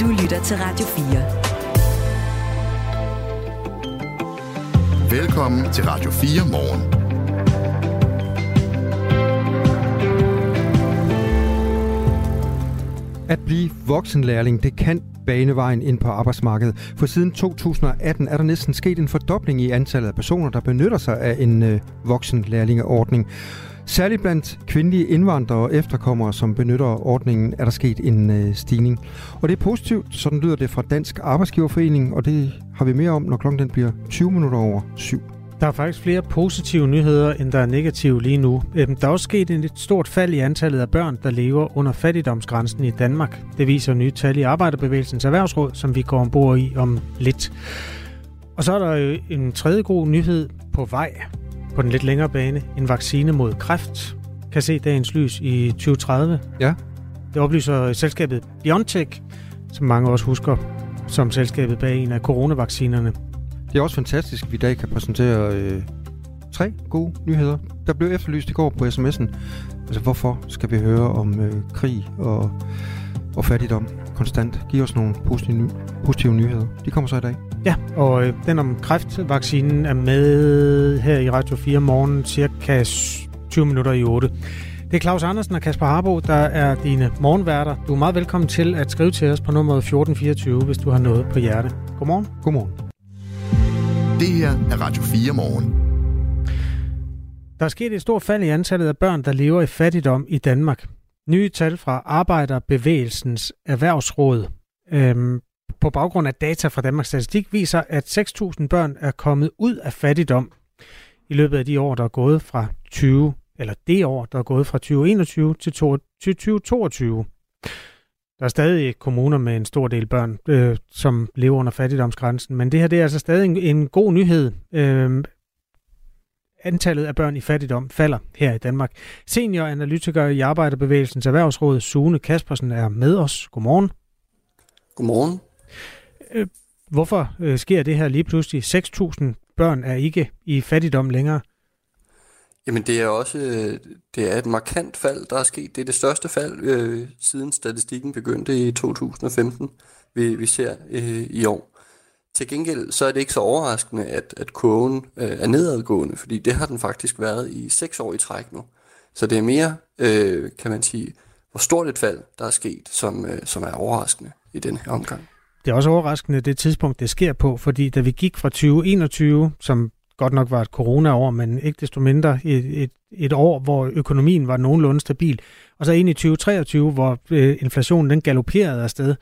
Du lytter til Radio 4. Velkommen til Radio 4 morgen. At blive voksenlærling, det kan bane vejen ind på arbejdsmarkedet. For siden 2018 er der næsten sket en fordobling i antallet af personer, der benytter sig af en øh, voksenlærlingeordning. Særligt blandt kvindelige indvandrere og efterkommere, som benytter ordningen, er der sket en øh, stigning. Og det er positivt, sådan lyder det fra Dansk Arbejdsgiverforening, og det har vi mere om, når klokken den bliver 20 minutter over syv. Der er faktisk flere positive nyheder, end der er negative lige nu. Øhm, der er også sket et stort fald i antallet af børn, der lever under fattigdomsgrænsen i Danmark. Det viser nye tal i Arbejderbevægelsens Erhvervsråd, som vi går ombord i om lidt. Og så er der jo en tredje god nyhed på vej på den lidt længere bane. En vaccine mod kræft kan se dagens lys i 2030. Ja. Det oplyser selskabet BioNTech, som mange også husker som selskabet bag en af coronavaccinerne. Det er også fantastisk, at vi i dag kan præsentere øh, tre gode nyheder. Der blev efterlyst i går på sms'en. Altså, hvorfor skal vi høre om øh, krig og, og fattigdom konstant? Giv os nogle positive, positive nyheder. De kommer så i dag. Ja, og øh, den om kræftvaccinen er med her i Radio 4 morgen, cirka 20 minutter i 8. Det er Claus Andersen og Kasper Harbo, der er dine morgenværter. Du er meget velkommen til at skrive til os på nummer 1424, hvis du har noget på hjerte. Godmorgen. Godmorgen. Det her er Radio 4 morgen. Der er sket et stort fald i antallet af børn, der lever i fattigdom i Danmark. Nye tal fra Arbejderbevægelsens Erhvervsråd øhm, på baggrund af data fra Danmarks Statistik viser, at 6.000 børn er kommet ud af fattigdom i løbet af de år, der er gået fra 20, eller det år, der er gået fra 2021 til 2022. Der er stadig kommuner med en stor del børn, øh, som lever under fattigdomsgrænsen, men det her det er altså stadig en, en god nyhed. Øh, antallet af børn i fattigdom falder her i Danmark. Senioranalytiker i Arbejderbevægelsens Erhvervsråd, Sune Kaspersen, er med os. Godmorgen. Godmorgen. Øh, hvorfor øh, sker det her lige pludselig? 6.000 børn er ikke i fattigdom længere. Jamen det er også øh, det er et markant fald, der er sket. Det er det største fald, øh, siden statistikken begyndte i 2015, vi, vi ser øh, i år. Til gengæld så er det ikke så overraskende, at, at kurven øh, er nedadgående, fordi det har den faktisk været i seks år i træk nu. Så det er mere, øh, kan man sige, hvor stort et fald, der er sket, som, øh, som er overraskende i den her omgang. Det er også overraskende det tidspunkt, det sker på, fordi da vi gik fra 2021, som godt nok var et corona-år, men ikke desto mindre et, et, et år, hvor økonomien var nogenlunde stabil, og så ind i 2023, hvor øh, inflationen den galopperede afsted,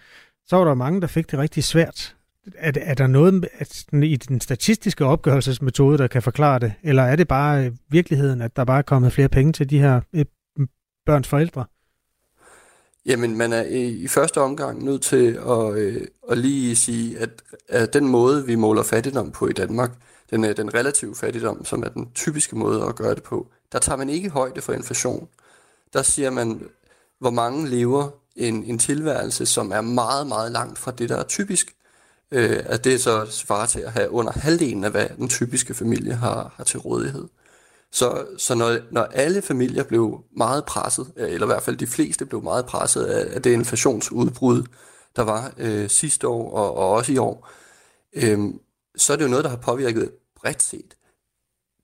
så var der mange, der fik det rigtig svært. Er, er der noget at, i den statistiske opgørelsesmetode, der kan forklare det, eller er det bare øh, virkeligheden, at der bare er kommet flere penge til de her øh, børns forældre? Jamen, man er i første omgang nødt til at, øh, at lige sige, at, at den måde, vi måler fattigdom på i Danmark, den, øh, den relative fattigdom, som er den typiske måde at gøre det på, der tager man ikke højde for inflation. Der siger man, hvor mange lever en, en tilværelse, som er meget, meget langt fra det, der er typisk. Øh, at det så svarer til at have under halvdelen af, hvad den typiske familie har, har til rådighed. Så, så når, når alle familier blev meget presset, øh, eller i hvert fald de fleste blev meget presset af, af det inflationsudbrud, der var øh, sidste år og, og også i år, øh, så er det jo noget, der har påvirket bredt set.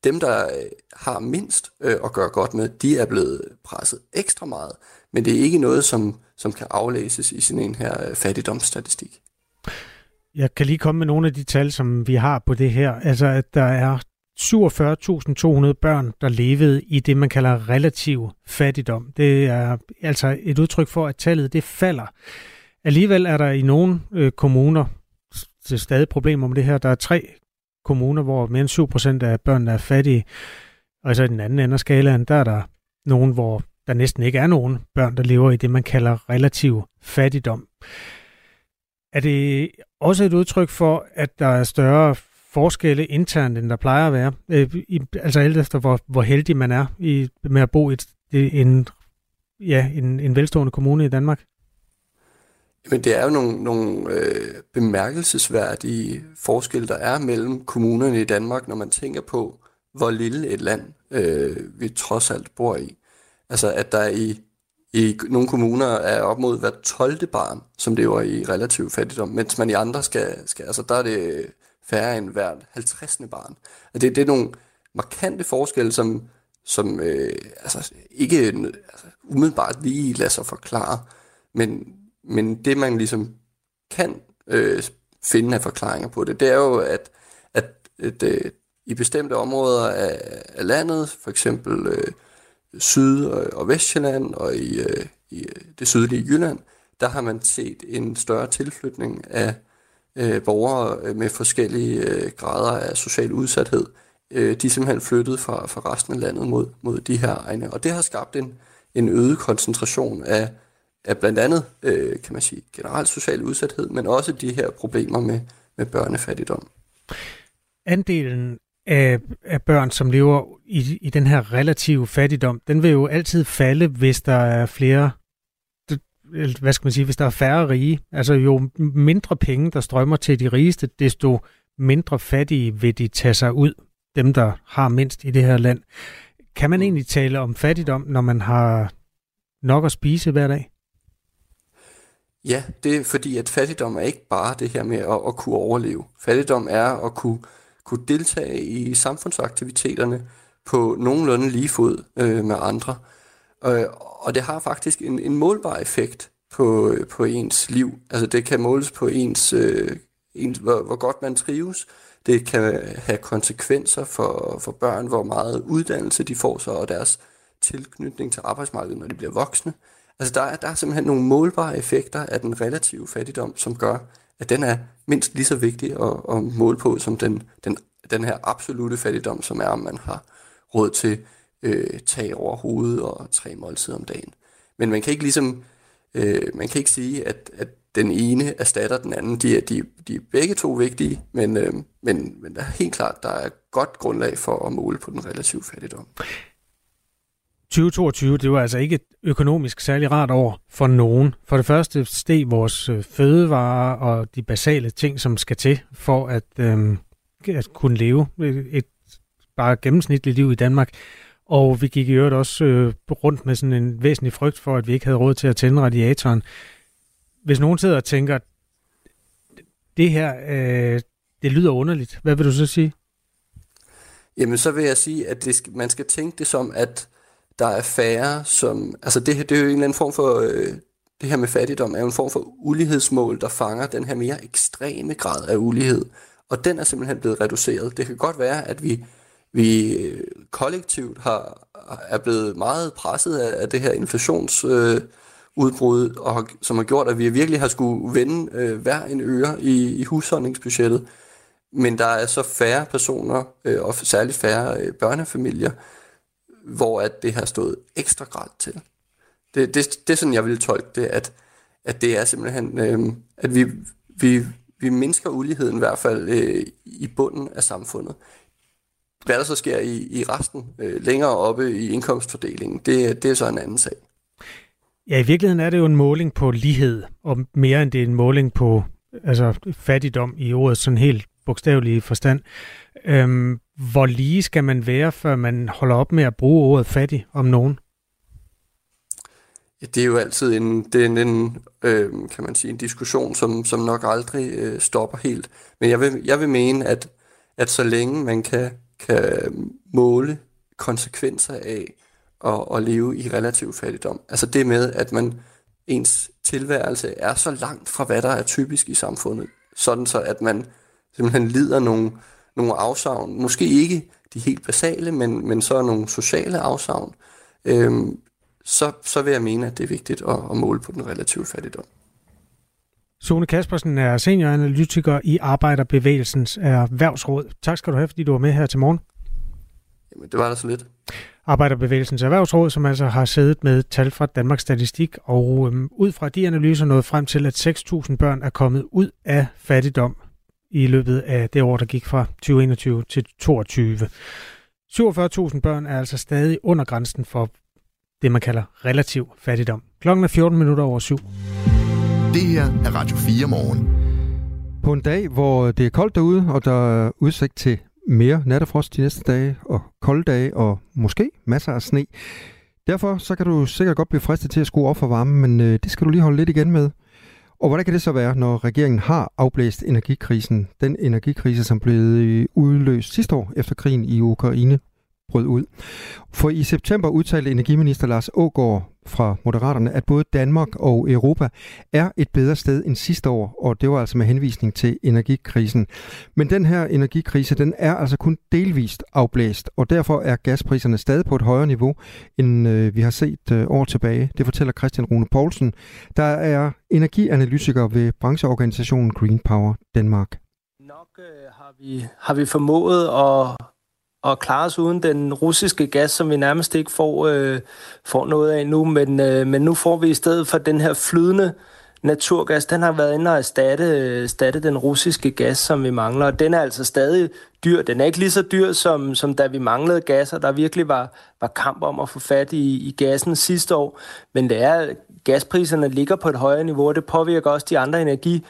Dem, der øh, har mindst øh, at gøre godt med, de er blevet presset ekstra meget, men det er ikke noget, som, som kan aflæses i sådan en her øh, fattigdomsstatistik. Jeg kan lige komme med nogle af de tal, som vi har på det her. Altså, at der er 47.200 børn, der levede i det, man kalder relativ fattigdom. Det er altså et udtryk for, at tallet det falder. Alligevel er der i nogle øh, kommuner stadig problemer med det her. Der er tre kommuner, hvor mere end 7% af børnene er fattige. Og så i den anden ende af skalaen, der er der nogen, hvor der næsten ikke er nogen børn, der lever i det, man kalder relativ fattigdom. Er det også et udtryk for, at der er større forskelle internt, end der plejer at være? Øh, i, altså alt efter, hvor, hvor heldig man er i, med at bo i et, en, ja, en, en velstående kommune i Danmark? Men det er jo nogle, nogle øh, bemærkelsesværdige forskelle, der er mellem kommunerne i Danmark, når man tænker på, hvor lille et land øh, vi trods alt bor i. Altså at der i, i nogle kommuner er op mod hver 12. barn, som lever i relativ fattigdom, mens man i andre skal, skal altså der er det færre end hvert 50. barn. Og det, det er nogle markante forskelle, som, som øh, altså, ikke øh, altså, umiddelbart lige lader sig forklare, men, men det man ligesom kan øh, finde af forklaringer på det, det er jo, at, at, at øh, i bestemte områder af, af landet, for eksempel øh, Syd- og Vestjylland og i, øh, i øh, det sydlige Jylland, der har man set en større tilflytning af øh, borgere øh, med forskellige øh, grader af social udsathed. Øh, de er simpelthen flyttet fra, fra resten af landet mod, mod de her egne. Og det har skabt en, en øget koncentration af, af blandt andet, øh, kan man sige, generelt social udsathed, men også de her problemer med, med børnefattigdom. Andelen af, af børn, som lever i, i den her relative fattigdom, den vil jo altid falde, hvis der er flere, hvad skal man sige, hvis der er færre rige. Altså jo mindre penge, der strømmer til de rigeste, desto mindre fattige vil de tage sig ud, dem der har mindst i det her land. Kan man egentlig tale om fattigdom, når man har nok at spise hver dag? Ja, det er fordi, at fattigdom er ikke bare det her med at, at kunne overleve. Fattigdom er at kunne kunne deltage i samfundsaktiviteterne på nogenlunde lige fod øh, med andre. Øh, Øh, og det har faktisk en, en målbar effekt på, øh, på ens liv. Altså det kan måles på ens, øh, ens hvor, hvor godt man trives. Det kan have konsekvenser for, for børn, hvor meget uddannelse de får sig, og deres tilknytning til arbejdsmarkedet, når de bliver voksne. Altså der er, der er simpelthen nogle målbare effekter af den relative fattigdom, som gør, at den er mindst lige så vigtig at, at måle på som den, den, den her absolute fattigdom, som er, om man har råd til øh, tag over hovedet og tre måltider om dagen. Men man kan ikke ligesom, øh, man kan ikke sige, at, at den ene erstatter den anden. De er, de, de er begge to vigtige, men, øh, men, men der er helt klart, der er godt grundlag for at måle på den relative fattigdom. 2022, det var altså ikke et økonomisk særlig rart år for nogen. For det første steg vores øh, fødevarer og de basale ting, som skal til for at, øh, at kunne leve et bare gennemsnitligt liv i Danmark. Og vi gik i øvrigt også øh, rundt med sådan en væsentlig frygt for, at vi ikke havde råd til at tænde radiatoren. Hvis nogen sidder og tænker, det her, øh, det lyder underligt, hvad vil du så sige? Jamen, så vil jeg sige, at det, man skal tænke det som, at der er færre, som... Altså det, det er jo en eller anden form for... Øh, det her med fattigdom er jo en form for ulighedsmål, der fanger den her mere ekstreme grad af ulighed. Og den er simpelthen blevet reduceret. Det kan godt være, at vi, vi kollektivt har, er blevet meget presset af, af det her inflationsudbrud, øh, og som har gjort, at vi virkelig har skulle vende øh, hver en øre i, i husholdningsbudgettet. Men der er så færre personer, øh, og særligt færre øh, børnefamilier, hvor at det har stået ekstra grad til. Det, det, det er sådan, jeg ville tolke det, at, at det er simpelthen, øh, at vi, vi, vi mindsker uligheden i hvert fald øh, i bunden af samfundet. Hvad der så sker i, i resten, øh, længere oppe i indkomstfordelingen, det, det er så en anden sag. Ja, i virkeligheden er det jo en måling på lighed, og mere end det er en måling på altså, fattigdom i ordet sådan helt bogstavelige forstand. Øhm, hvor lige skal man være, før man holder op med at bruge ordet fattig om nogen? Ja, det er jo altid en, det er en, en øh, kan man sige, en diskussion, som, som nok aldrig øh, stopper helt. Men jeg vil, jeg vil mene, at, at så længe man kan, kan måle konsekvenser af at, at leve i relativ fattigdom, altså det med, at man ens tilværelse er så langt fra, hvad der er typisk i samfundet, sådan så at man simpelthen lider nogle, nogle afsavn. Måske ikke de helt basale, men, men så nogle sociale afsavn. Øhm, så, så vil jeg mene, at det er vigtigt at, at måle på den relative fattigdom. Sune Kaspersen er senioranalytiker i Arbejderbevægelsens Erhvervsråd. Tak skal du have, fordi du var med her til morgen. Jamen, det var da så lidt. Arbejderbevægelsens Erhvervsråd, som altså har siddet med tal fra Danmarks Statistik, og øhm, ud fra de analyser nået frem til, at 6.000 børn er kommet ud af fattigdom i løbet af det år, der gik fra 2021 til 2022. 47.000 børn er altså stadig under grænsen for det, man kalder relativ fattigdom. Klokken er 14 minutter over syv. Det her er Radio 4 morgen. På en dag, hvor det er koldt derude, og der er udsigt til mere nattefrost de næste dage, og kolde dage, og måske masser af sne, Derfor så kan du sikkert godt blive fristet til at skrue op for varmen, men øh, det skal du lige holde lidt igen med. Og hvordan kan det så være, når regeringen har afblæst energikrisen, den energikrise, som blev udløst sidste år efter krigen i Ukraine brød ud. For i september udtalte energiminister Lars Ågård fra Moderaterne, at både Danmark og Europa er et bedre sted end sidste år, og det var altså med henvisning til energikrisen. Men den her energikrise, den er altså kun delvist afblæst, og derfor er gaspriserne stadig på et højere niveau, end øh, vi har set øh, år tilbage. Det fortæller Christian Rune Poulsen, der er energianalytiker ved brancheorganisationen Green Power Danmark. Nok øh, har, vi, har vi formået at at klare os uden den russiske gas, som vi nærmest ikke får, øh, får noget af nu. Men, øh, men nu får vi i stedet for den her flydende naturgas, den har været inde og erstatte, øh, erstatte den russiske gas, som vi mangler. Og den er altså stadig dyr. Den er ikke lige så dyr, som, som da vi manglede gas, og der virkelig var, var kamp om at få fat i, i gassen sidste år. Men det er, gaspriserne ligger på et højere niveau, og det påvirker også de andre energi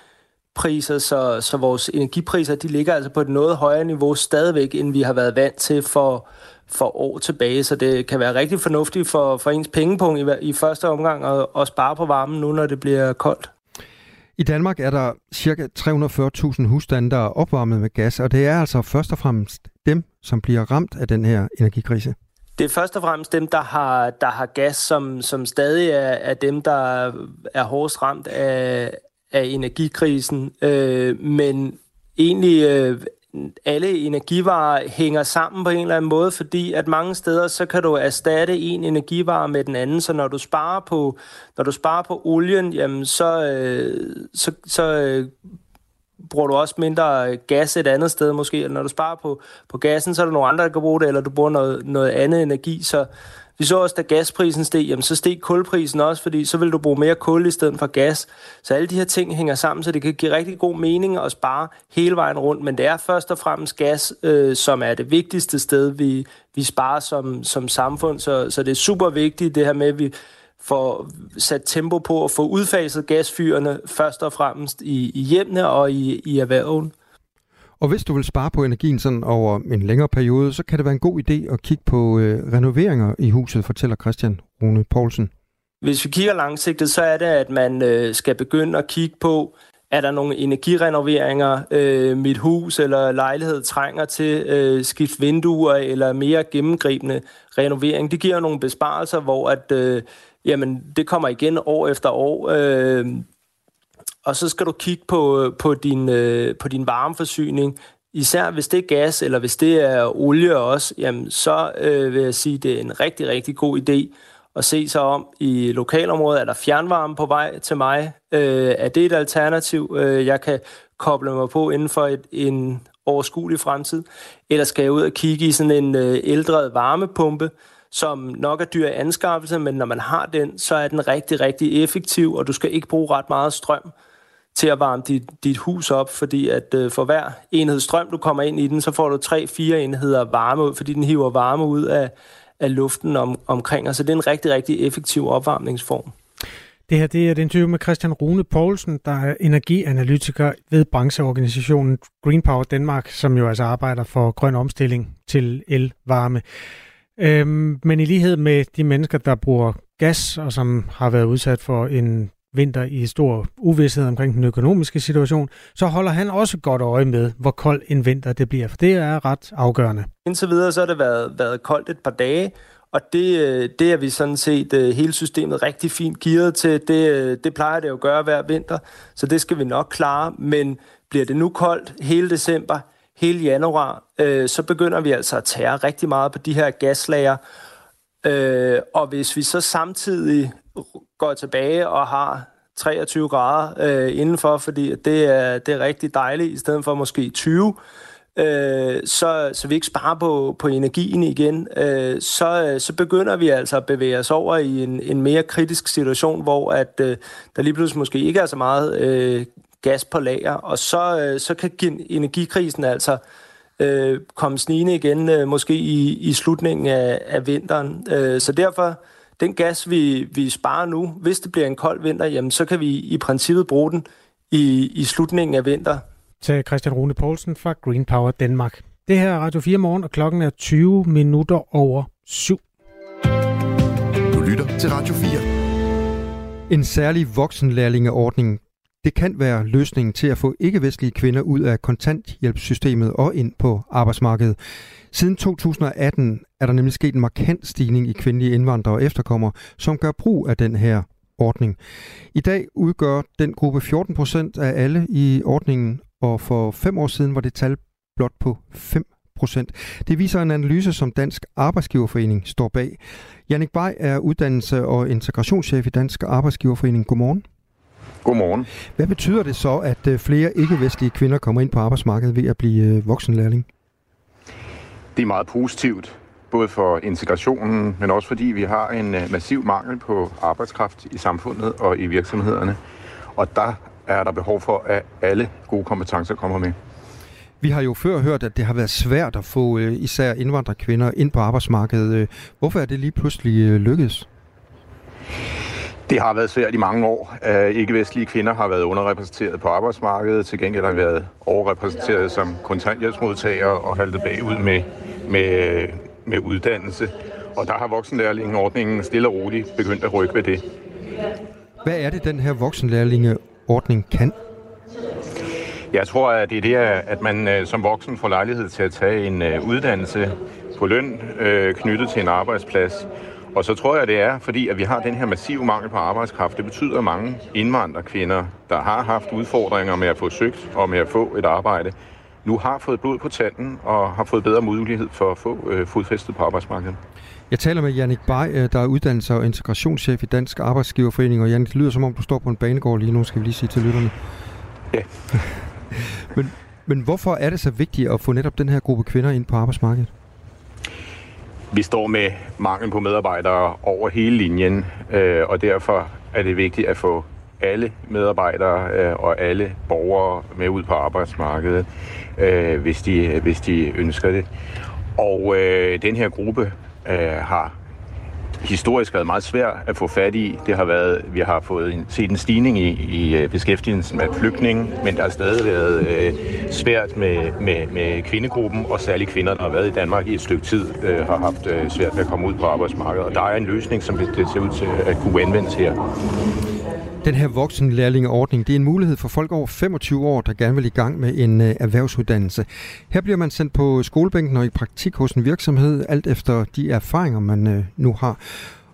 priser, så, så vores energipriser de ligger altså på et noget højere niveau stadigvæk, end vi har været vant til for, for år tilbage. Så det kan være rigtig fornuftigt for, for ens pengepunkt i, i første omgang at, at spare på varmen nu, når det bliver koldt. I Danmark er der ca. 340.000 husstande, der er opvarmet med gas, og det er altså først og fremmest dem, som bliver ramt af den her energikrise. Det er først og fremmest dem, der har, der har gas, som, som stadig er, er dem, der er hårdest ramt af, af energikrisen, øh, men egentlig øh, alle energivarer hænger sammen på en eller anden måde, fordi at mange steder, så kan du erstatte en energivare med den anden, så når du sparer på, når du sparer på olien, jamen så, øh, så, så øh, bruger du også mindre gas et andet sted måske, eller når du sparer på, på gassen, så er der nogle andre, der kan bruge det, eller du bruger noget, noget andet energi, så, vi så også, da gasprisen steg, jamen så steg kulprisen også, fordi så vil du bruge mere kul i stedet for gas. Så alle de her ting hænger sammen, så det kan give rigtig god mening at spare hele vejen rundt. Men det er først og fremmest gas, øh, som er det vigtigste sted, vi, vi sparer som, som samfund. Så, så det er super vigtigt, det her med, at vi får sat tempo på at få udfaset gasfyrene først og fremmest i, i hjemmene og i, i erhverven. Og hvis du vil spare på energien sådan over en længere periode, så kan det være en god idé at kigge på øh, renoveringer i huset, fortæller Christian Rune Poulsen. Hvis vi kigger langsigtet, så er det, at man øh, skal begynde at kigge på, er der nogle energirenoveringer, øh, mit hus eller lejlighed trænger til øh, skift vinduer eller mere gennemgribende renovering. Det giver nogle besparelser, hvor at, øh, jamen, det kommer igen år efter år. Øh, og så skal du kigge på, øh, på, din, øh, på din varmeforsyning. Især hvis det er gas, eller hvis det er olie også, jamen, så øh, vil jeg sige, det er en rigtig, rigtig god idé at se sig om i lokalområdet. Er der fjernvarme på vej til mig? Øh, er det et alternativ, øh, jeg kan koble mig på inden for et, en overskuelig fremtid? Eller skal jeg ud og kigge i sådan en øh, ældre varmepumpe, som nok er dyr i anskaffelse, men når man har den, så er den rigtig, rigtig effektiv, og du skal ikke bruge ret meget strøm til at varme dit, dit hus op, fordi at øh, for hver enhed strøm, du kommer ind i den, så får du tre-fire enheder varme ud, fordi den hiver varme ud af, af luften om, omkring os. Så det er en rigtig, rigtig effektiv opvarmningsform. Det her det er et interview med Christian Rune Poulsen, der er energianalytiker ved brancheorganisationen Green Power Danmark, som jo altså arbejder for grøn omstilling til elvarme. Øhm, men i lighed med de mennesker, der bruger gas, og som har været udsat for en vinter i stor uvidshed omkring den økonomiske situation, så holder han også godt øje med, hvor kold en vinter det bliver, for det er ret afgørende. Indtil videre så har det været, været koldt et par dage, og det, øh, det er vi sådan set øh, hele systemet rigtig fint gearet til. Det, øh, det plejer det jo at gøre hver vinter, så det skal vi nok klare. Men bliver det nu koldt hele december, hele januar, øh, så begynder vi altså at tære rigtig meget på de her gaslager. Øh, og hvis vi så samtidig går tilbage og har 23 grader øh, indenfor, fordi det er, det er rigtig dejligt, i stedet for måske 20, øh, så, så vi ikke sparer på, på energien igen, øh, så, så begynder vi altså at bevæge os over i en, en mere kritisk situation, hvor at øh, der lige pludselig måske ikke er så meget øh, gas på lager, og så, øh, så kan energikrisen altså øh, komme snigende igen, øh, måske i, i slutningen af, af vinteren. Øh, så derfor den gas, vi, vi sparer nu, hvis det bliver en kold vinter, jamen, så kan vi i princippet bruge den i, i slutningen af vinter. Til Christian Rune Poulsen fra Green Power Danmark. Det her er Radio 4 morgen, og klokken er 20 minutter over syv. lytter til Radio 4. En særlig voksenlærlingeordning det kan være løsningen til at få ikke-vestlige kvinder ud af kontanthjælpssystemet og ind på arbejdsmarkedet. Siden 2018 er der nemlig sket en markant stigning i kvindelige indvandrere og efterkommere, som gør brug af den her ordning. I dag udgør den gruppe 14 procent af alle i ordningen, og for fem år siden var det tal blot på 5 procent. Det viser en analyse, som Dansk Arbejdsgiverforening står bag. Jannik Bay er uddannelse- og integrationschef i Dansk Arbejdsgiverforening. Godmorgen. Godmorgen. Hvad betyder det så, at øh, flere ikke-vestlige kvinder kommer ind på arbejdsmarkedet ved at blive øh, voksenlærling? Det er meget positivt, både for integrationen, men også fordi vi har en øh, massiv mangel på arbejdskraft i samfundet og i virksomhederne. Og der er der behov for, at alle gode kompetencer kommer med. Vi har jo før hørt, at det har været svært at få især indvandrerkvinder ind på arbejdsmarkedet. Hvorfor er det lige pludselig lykkedes? Det har været svært i mange år. Ikke-vestlige kvinder har været underrepræsenteret på arbejdsmarkedet. Til gengæld har vi været overrepræsenteret som kontanthjælpsmodtagere og haltet bagud med, med, med uddannelse. Og der har voksenlærlingeordningen stille og roligt begyndt at rykke ved det. Hvad er det, den her voksenlærlingeordning kan? Jeg tror, at det er det, at man øh, som voksen får lejlighed til at tage en øh, uddannelse på løn øh, knyttet til en arbejdsplads, og så tror jeg, det er, fordi at vi har den her massive mangel på arbejdskraft. Det betyder, at mange indvandrerkvinder, der har haft udfordringer med at få søgt og med at få et arbejde, nu har fået blod på tanden og har fået bedre mulighed for at få øh, fodfæstet på arbejdsmarkedet. Jeg taler med Jannik Bay, øh, der er uddannelses- og integrationschef i Dansk Arbejdsgiverforening. Og Jannik, det lyder som om, du står på en banegård lige nu, skal vi lige sige til lytterne. Ja. men, men hvorfor er det så vigtigt at få netop den her gruppe kvinder ind på arbejdsmarkedet? Vi står med mangel på medarbejdere over hele linjen, øh, og derfor er det vigtigt at få alle medarbejdere øh, og alle borgere med ud på arbejdsmarkedet, øh, hvis, de, hvis de ønsker det. Og øh, den her gruppe øh, har historisk været meget svært at få fat i. Det har været, vi har fået en, set en stigning i, i øh, beskæftigelsen med flygtninge, men der har stadig været øh, svært med, med, med kvindegruppen, og særligt kvinder, der har været i Danmark i et stykke tid, øh, har haft øh, svært ved at komme ud på arbejdsmarkedet. Og der er en løsning, som det ser ud til at kunne anvendes her. Den her voksenlærlingeordning, det er en mulighed for folk over 25 år, der gerne vil i gang med en øh, erhvervsuddannelse. Her bliver man sendt på skolebænken og i praktik hos en virksomhed, alt efter de erfaringer, man øh, nu har.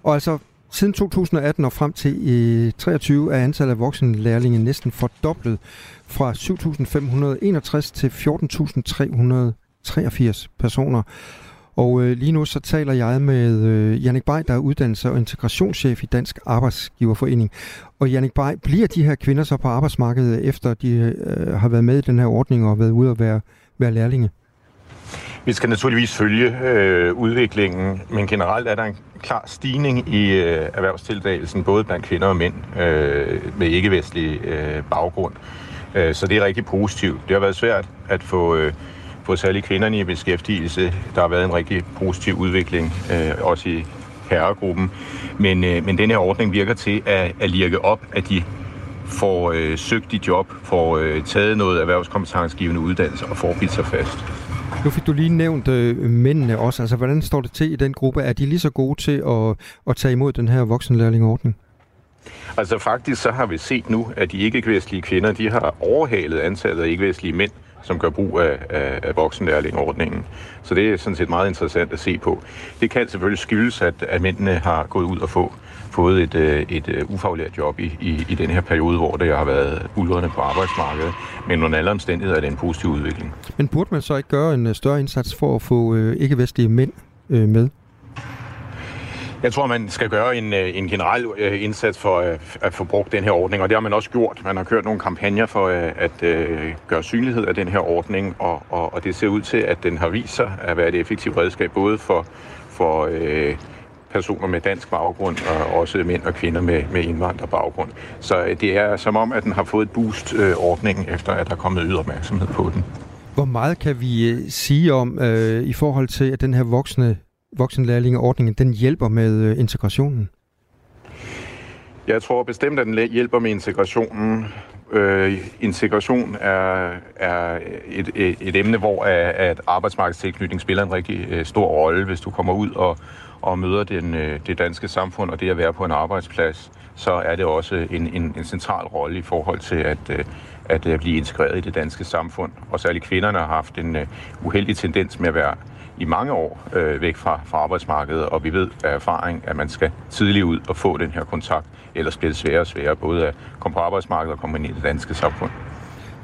Og altså siden 2018 og frem til i 23 er antallet af voksenlærlinge næsten fordoblet fra 7.561 til 14.383 personer. Og øh, lige nu så taler jeg med øh, Jannik Bay, der er uddannelse- og integrationschef i Dansk Arbejdsgiverforening. Og Jannik Bay, bliver de her kvinder så på arbejdsmarkedet, efter de øh, har været med i den her ordning og været ude og være, være lærlinge? Vi skal naturligvis følge øh, udviklingen, men generelt er der en klar stigning i øh, erhvervstildagelsen, både blandt kvinder og mænd øh, med ikke-vestlig øh, baggrund. Øh, så det er rigtig positivt. Det har været svært at få... Øh, få særligt kvinderne i beskæftigelse. Der har været en rigtig positiv udvikling, øh, også i herregruppen. Men, øh, men den her ordning virker til at, at lirke op, at de får øh, søgt i job, får øh, taget noget erhvervskompetencegivende uddannelse og får bidt sig fast. Nu fik du lige nævnt øh, mændene også. Altså, hvordan står det til i den gruppe? Er de lige så gode til at, at tage imod den her voksenlærlingordning? Altså faktisk så har vi set nu, at de ikke-vestlige kvinder, de har overhalet antallet af ikke-vestlige mænd som gør brug af, af, af voksenlærlingordningen. Så det er sådan set meget interessant at se på. Det kan selvfølgelig skyldes, at, at mændene har gået ud og få, fået et, øh, et, et ufaglært job i, i, i den her periode, hvor det har været ulrende på arbejdsmarkedet. Men under alle omstændigheder er det en positiv udvikling. Men burde man så ikke gøre en øh, større indsats for at få øh, ikke-vestlige mænd øh, med? Jeg tror, man skal gøre en, øh, en generel øh, indsats for øh, at, få brugt den her ordning, og det har man også gjort. Man har kørt nogle kampagner for at, at, gøre synlighed af den her ordning, og, og, og det ser ud til, at den har vist sig at være et effektivt redskab, både for, for øh, personer med dansk baggrund, og også mænd og kvinder med, med indvandrerbaggrund. Så det er som om, at den har fået et boost, øh, ordningen, efter at der er kommet yder opmærksomhed på den. Hvor meget kan vi sige om øh, i forhold til, at den her voksne voksenlærlingeordningen, den hjælper med øh, integrationen? Jeg tror bestemt, at den hjælper med integrationen. Øh, integration er, er et, et, et emne, hvor øh, at arbejdsmarkedstilknytning spiller en rigtig øh, stor rolle, hvis du kommer ud og, og møder den, øh, det danske samfund og det at være på en arbejdsplads, så er det også en, en, en central rolle i forhold til at, øh, at øh, blive integreret i det danske samfund. Og særligt kvinderne har haft en uh, uheldig tendens med at være i mange år øh, væk fra, fra arbejdsmarkedet, og vi ved af erfaring, at man skal tidligt ud og få den her kontakt, ellers bliver det sværere og sværere både at komme på arbejdsmarkedet og komme ind i det danske samfund.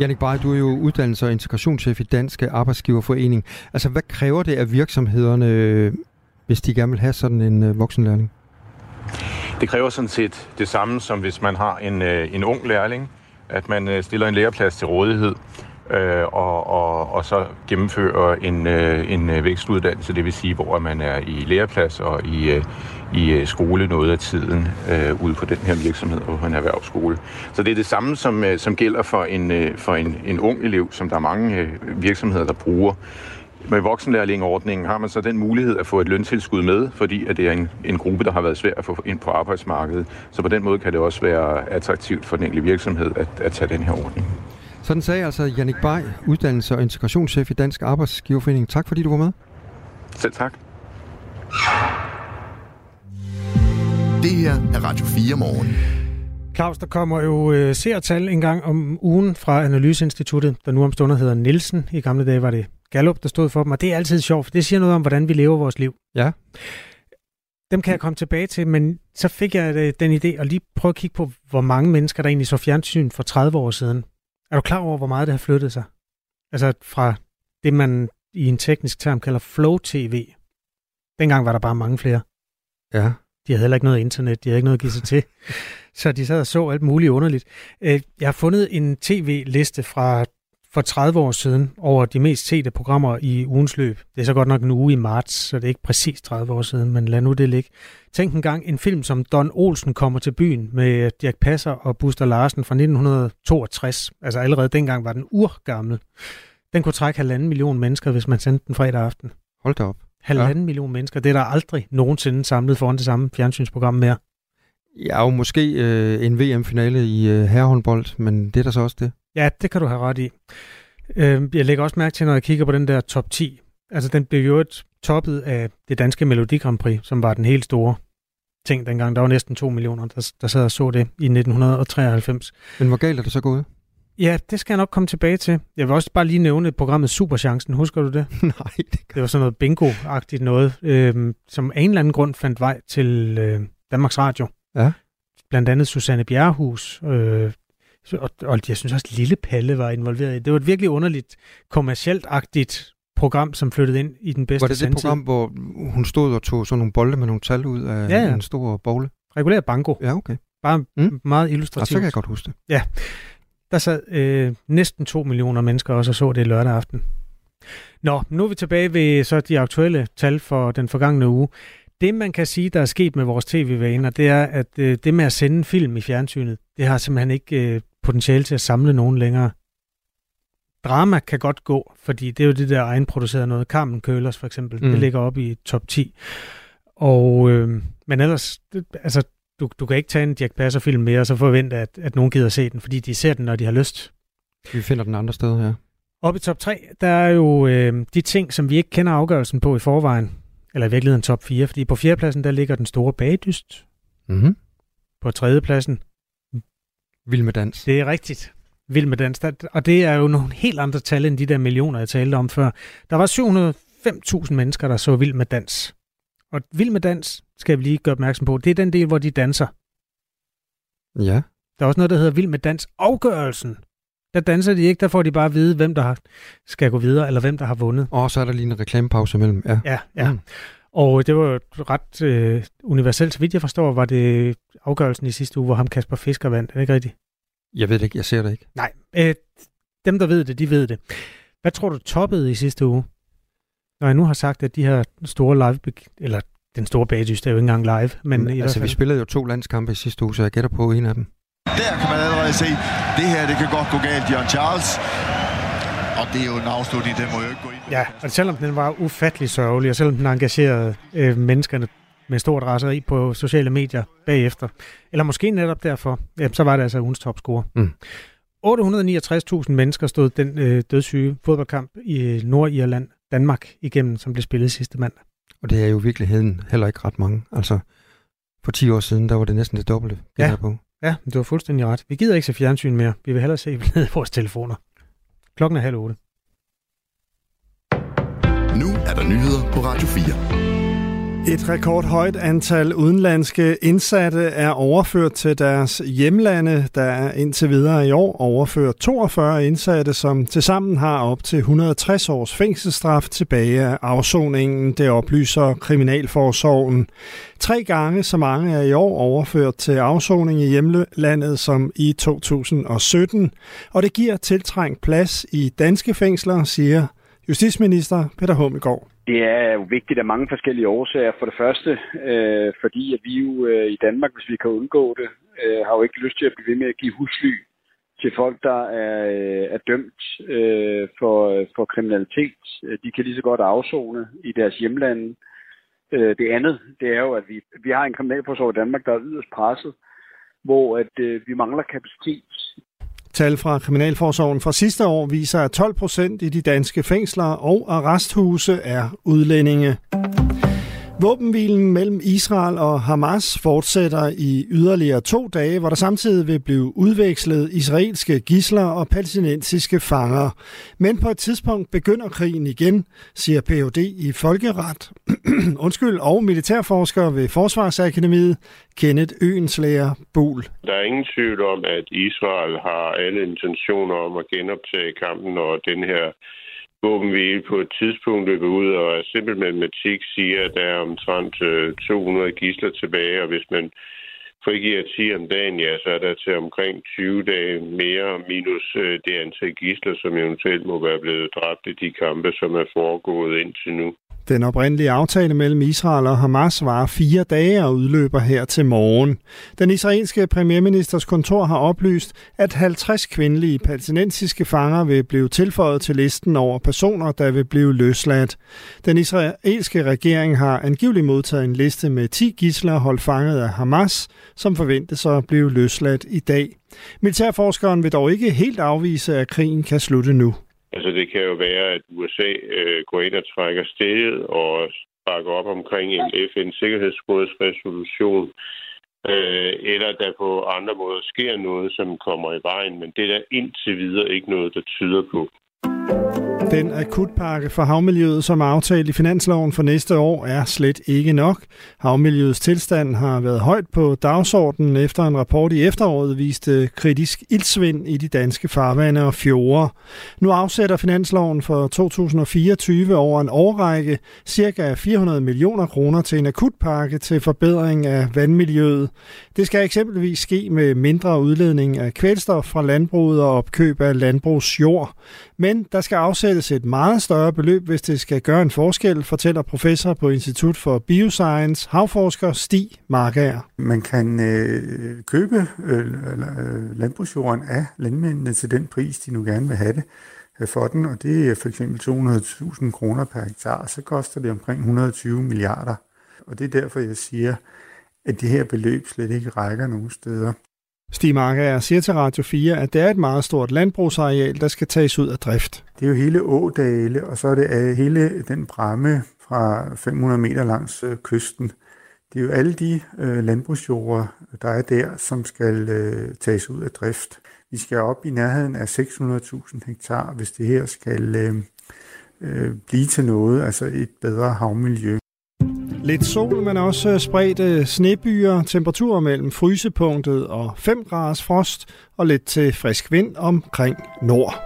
Jannik Bay, du er jo uddannelses- og integrationschef i Danske Arbejdsgiverforening. Altså, hvad kræver det af virksomhederne, hvis de gerne vil have sådan en øh, voksenlærling? Det kræver sådan set det samme, som hvis man har en, øh, en ung lærling, at man øh, stiller en læreplads til rådighed, øh, og, og, og så gennemføre en, øh, en øh, vækstuddannelse, det vil sige, hvor man er i læreplads og i, øh, i øh, skole noget af tiden øh, ude på den her virksomhed og på en erhvervsskole. Så det er det samme, som, øh, som gælder for, en, øh, for en, en ung elev, som der er mange øh, virksomheder, der bruger. Med voksenlærlingordningen har man så den mulighed at få et løntilskud med, fordi at det er en, en gruppe, der har været svær at få ind på arbejdsmarkedet. Så på den måde kan det også være attraktivt for den enkelte virksomhed at, at tage den her ordning. Sådan sagde altså Jannik Bay, uddannelse- og integrationschef i Dansk Arbejdsgiverforening. Tak fordi du var med. Selv tak. Det her er Radio 4 morgen. Claus, der kommer jo øh, seertal en gang om ugen fra Analyseinstituttet, der nu om stunder hedder Nielsen. I gamle dage var det Gallup, der stod for dem, og det er altid sjovt, for det siger noget om, hvordan vi lever vores liv. Ja. Dem kan jeg komme tilbage til, men så fik jeg øh, den idé at lige prøve at kigge på, hvor mange mennesker, der egentlig så fjernsyn for 30 år siden. Er du klar over, hvor meget det har flyttet sig? Altså fra det, man i en teknisk term kalder flow-tv. Dengang var der bare mange flere. Ja. De havde heller ikke noget internet, de havde ikke noget at give sig til. Så de sad og så alt muligt underligt. Øh, Jeg har fundet en tv-liste fra for 30 år siden over de mest sete programmer i ugens løb. Det er så godt nok en uge i marts, så det er ikke præcis 30 år siden, men lad nu det ligge. Tænk en gang en film som Don Olsen kommer til byen med Dirk Passer og Buster Larsen fra 1962. Altså allerede dengang var den urgammel. Den kunne trække halvanden million mennesker, hvis man sendte den fredag aften. Hold da op. Halvanden ja. million mennesker. Det er der aldrig nogensinde samlet foran det samme fjernsynsprogram mere. Ja, og måske øh, en VM-finale i øh, herrehåndbold, men det er der så også det. Ja, det kan du have ret i. Øh, jeg lægger også mærke til, når jeg kigger på den der top 10. Altså, den blev jo et toppet af det danske Melodi Grand Prix, som var den helt store ting dengang. Der var næsten 2 millioner, der, der sad og så det i 1993. Men hvor galt er det så gået? Ja, det skal jeg nok komme tilbage til. Jeg vil også bare lige nævne programmet Superchancen. Husker du det? Nej, det Det var sådan noget bingo-agtigt noget, øh, som af en eller anden grund fandt vej til øh, Danmarks Radio. Ja. Blandt andet Susanne Bjerrehus, øh, og, og jeg synes også, Lille Palle var involveret i det. Var et virkelig underligt, kommercielt-agtigt program, som flyttede ind i den bedste Var det det program, hvor hun stod og tog sådan nogle bolde med nogle tal ud af Ja, ja. en stor bogle? Regulær banko. Ja, okay. Bare Mm. meget Og så illustrativt. kan jeg godt huske det. Der sad øh, næsten to millioner mennesker også og så det lørdag aften. Nå, nu er vi tilbage ved så de aktuelle tal for den forgangne uge. Det, man kan sige, der er sket med vores tv-vaner, det er, at øh, det med at sende film i fjernsynet, det har simpelthen ikke øh, potentiale til at samle nogen længere. Drama kan godt gå, fordi det er jo det der egenproducerede noget. Carmen Køllers for eksempel, mm. Det ligger op i top 10. Og, øh, men ellers, det, altså, du, du kan ikke tage en Jack Passer-film mere, og så forvente, at, at nogen gider se den, fordi de ser den, når de har lyst. Vi finder den andre steder her. Oppe i top 3, der er jo øh, de ting, som vi ikke kender afgørelsen på i forvejen. Eller i virkeligheden top 4, fordi på fjerdepladsen, der ligger den store bagdyst. Mm-hmm. På tredjepladsen, Vild med dans. det er rigtigt. Vild med dans. Og det er jo nogle helt andre tal end de der millioner, jeg talte om før. Der var 705.000 mennesker, der så Vild med dans. Og Vild med dans, skal vi lige gøre opmærksom på, det er den del, hvor de danser. Ja. Der er også noget, der hedder Vild med dans afgørelsen. Der danser de ikke, der får de bare at vide, hvem der skal gå videre, eller hvem der har vundet. Og så er der lige en reklamepause imellem. Ja. Ja, ja. Mm. Mm. Og det var ret øh, universelt, så vidt jeg forstår, var det afgørelsen i sidste uge, hvor ham Kasper Fisker vandt. Er det ikke rigtigt? Jeg ved det ikke, jeg ser det ikke. Nej. Øh, dem, der ved det, de ved det. Hvad tror du toppede i sidste uge? Når jeg nu har sagt, at de her store live, eller den store bagdyst, det er jo ikke engang live, men Men, i altså, vi spillede jo to landskampe i sidste uge, så jeg gætter på en af dem. Der kan man allerede se, det her det kan godt gå galt, Jørgen Charles. Og det er jo en afslutning, den må jo ikke gå ind. Ja, og selvom den var ufattelig sørgelig, og selvom den engagerede øh, menneskerne med stort raseri på sociale medier bagefter, eller måske netop derfor, ja, så var det altså ugens topscore. Mm. 869.000 mennesker stod den øh, dødssyge fodboldkamp i Nordirland, Danmark igennem, som blev spillet sidste mandag. Og det er jo i virkeligheden heller ikke ret mange. Altså, for 10 år siden, der var det næsten det dobbelte, ja. på. Ja, du har fuldstændig ret. Vi gider ikke se fjernsyn mere. Vi vil hellere se ned i vores telefoner. Klokken er halv otte. Nu er der nyheder på Radio 4. Et rekordhøjt antal udenlandske indsatte er overført til deres hjemlande. Der er indtil videre i år overført 42 indsatte, som tilsammen har op til 160 års fængselsstraf tilbage af afsoningen, det oplyser Kriminalforsorgen. Tre gange så mange er i år overført til afsoning i hjemlandet som i 2017, og det giver tiltrængt plads i danske fængsler, siger justitsminister Peter Hummelgaard. Det er jo vigtigt af mange forskellige årsager. For det første, øh, fordi at vi jo øh, i Danmark, hvis vi kan undgå det, øh, har jo ikke lyst til at blive ved med at give husly til folk, der er, øh, er dømt øh, for, for kriminalitet. De kan lige så godt afzone i deres hjemlande. Øh, det andet, det er jo, at vi, vi har en kriminalforsorg i Danmark, der er yderst presset, hvor at øh, vi mangler kapacitet Tal fra Kriminalforsorgen fra sidste år viser, at 12 procent i de danske fængsler og arresthuse er udlændinge. Våbenhvilen mellem Israel og Hamas fortsætter i yderligere to dage, hvor der samtidig vil blive udvekslet israelske gisler og palæstinensiske fanger. Men på et tidspunkt begynder krigen igen, siger Ph.D. i folkeret Undskyld, og militærforsker ved Forsvarsakademiet, Kenneth Øenslæger Bul. Der er ingen tvivl om, at Israel har alle intentioner om at genoptage kampen, og den her våbenhvile på et tidspunkt løber ud, og simpel matematik siger, at der er omtrent øh, 200 gisler tilbage, og hvis man frigiver 10 om dagen, ja, så er der til omkring 20 dage mere minus øh, det antal gisler, som eventuelt må være blevet dræbt i de kampe, som er foregået indtil nu. Den oprindelige aftale mellem Israel og Hamas var fire dage og udløber her til morgen. Den israelske premierministers kontor har oplyst, at 50 kvindelige palæstinensiske fanger vil blive tilføjet til listen over personer, der vil blive løsladt. Den israelske regering har angiveligt modtaget en liste med 10 gisler holdt fanget af Hamas, som forventes at blive løsladt i dag. Militærforskeren vil dog ikke helt afvise, at krigen kan slutte nu. Altså det kan jo være, at USA øh, går ind og trækker stedet og bakker op omkring en FN-sikkerhedsrådsresolution, øh, eller der på andre måder sker noget, som kommer i vejen, men det er der indtil videre ikke noget, der tyder på. Den akutpakke for havmiljøet, som er aftalt i finansloven for næste år, er slet ikke nok. Havmiljøets tilstand har været højt på dagsordenen efter en rapport i efteråret viste kritisk ildsvind i de danske farvande og fjorde. Nu afsætter finansloven for 2024 over en årrække ca. 400 millioner kroner til en akutpakke til forbedring af vandmiljøet. Det skal eksempelvis ske med mindre udledning af kvælstof fra landbruget og opkøb af landbrugsjord. Men der skal afsættes et meget større beløb, hvis det skal gøre en forskel, fortæller professor på Institut for Bioscience, havforsker Stig Markager. Man kan øh, købe øh, øh landbrugsjorden af landmændene til den pris, de nu gerne vil have det øh, for den, og det er for eksempel 200.000 kroner per hektar, så koster det omkring 120 milliarder. Og det er derfor, jeg siger, at det her beløb slet ikke rækker nogen steder. Stig Markager siger til Radio 4, at det er et meget stort landbrugsareal, der skal tages ud af drift. Det er jo hele Ådale, og så er det øh, hele den bramme fra 500 meter langs øh, kysten. Det er jo alle de øh, landbrugsjorder, der er der, som skal øh, tages ud af drift. Vi skal op i nærheden af 600.000 hektar, hvis det her skal øh, øh, blive til noget, altså et bedre havmiljø. Lidt sol, men også spredte øh, snebyer, temperaturer mellem frysepunktet og 5 graders frost, og lidt til frisk vind omkring nord.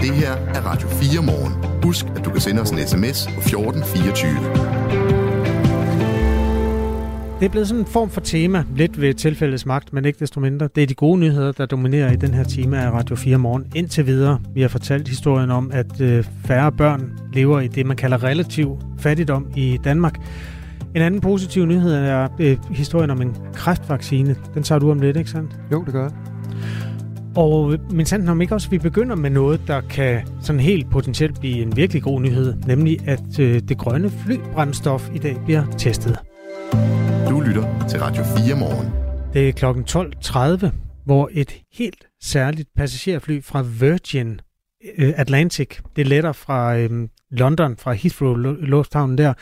Det her er Radio 4 morgen. Husk, at du kan sende os en sms på 1424. Det er blevet sådan en form for tema, lidt ved tilfældets magt, men ikke desto mindre. Det er de gode nyheder, der dominerer i den her time af Radio 4 morgen. Indtil videre, vi har fortalt historien om, at øh, færre børn lever i det, man kalder relativ fattigdom i Danmark. En anden positiv nyhed er øh, historien om en kræftvaccine. Den tager du om lidt, ikke sandt? Jo, det gør jeg. Og men sandt om ikke også, vi begynder med noget, der kan sådan helt potentielt blive en virkelig god nyhed, nemlig at øh, det grønne flybrændstof i dag bliver testet. Du lytter til Radio 4 morgen. Det er klokken 12.30, hvor et helt særligt passagerfly fra Virgin øh, Atlantic, det letter fra øh, London fra Heathrow Lufthavnen der,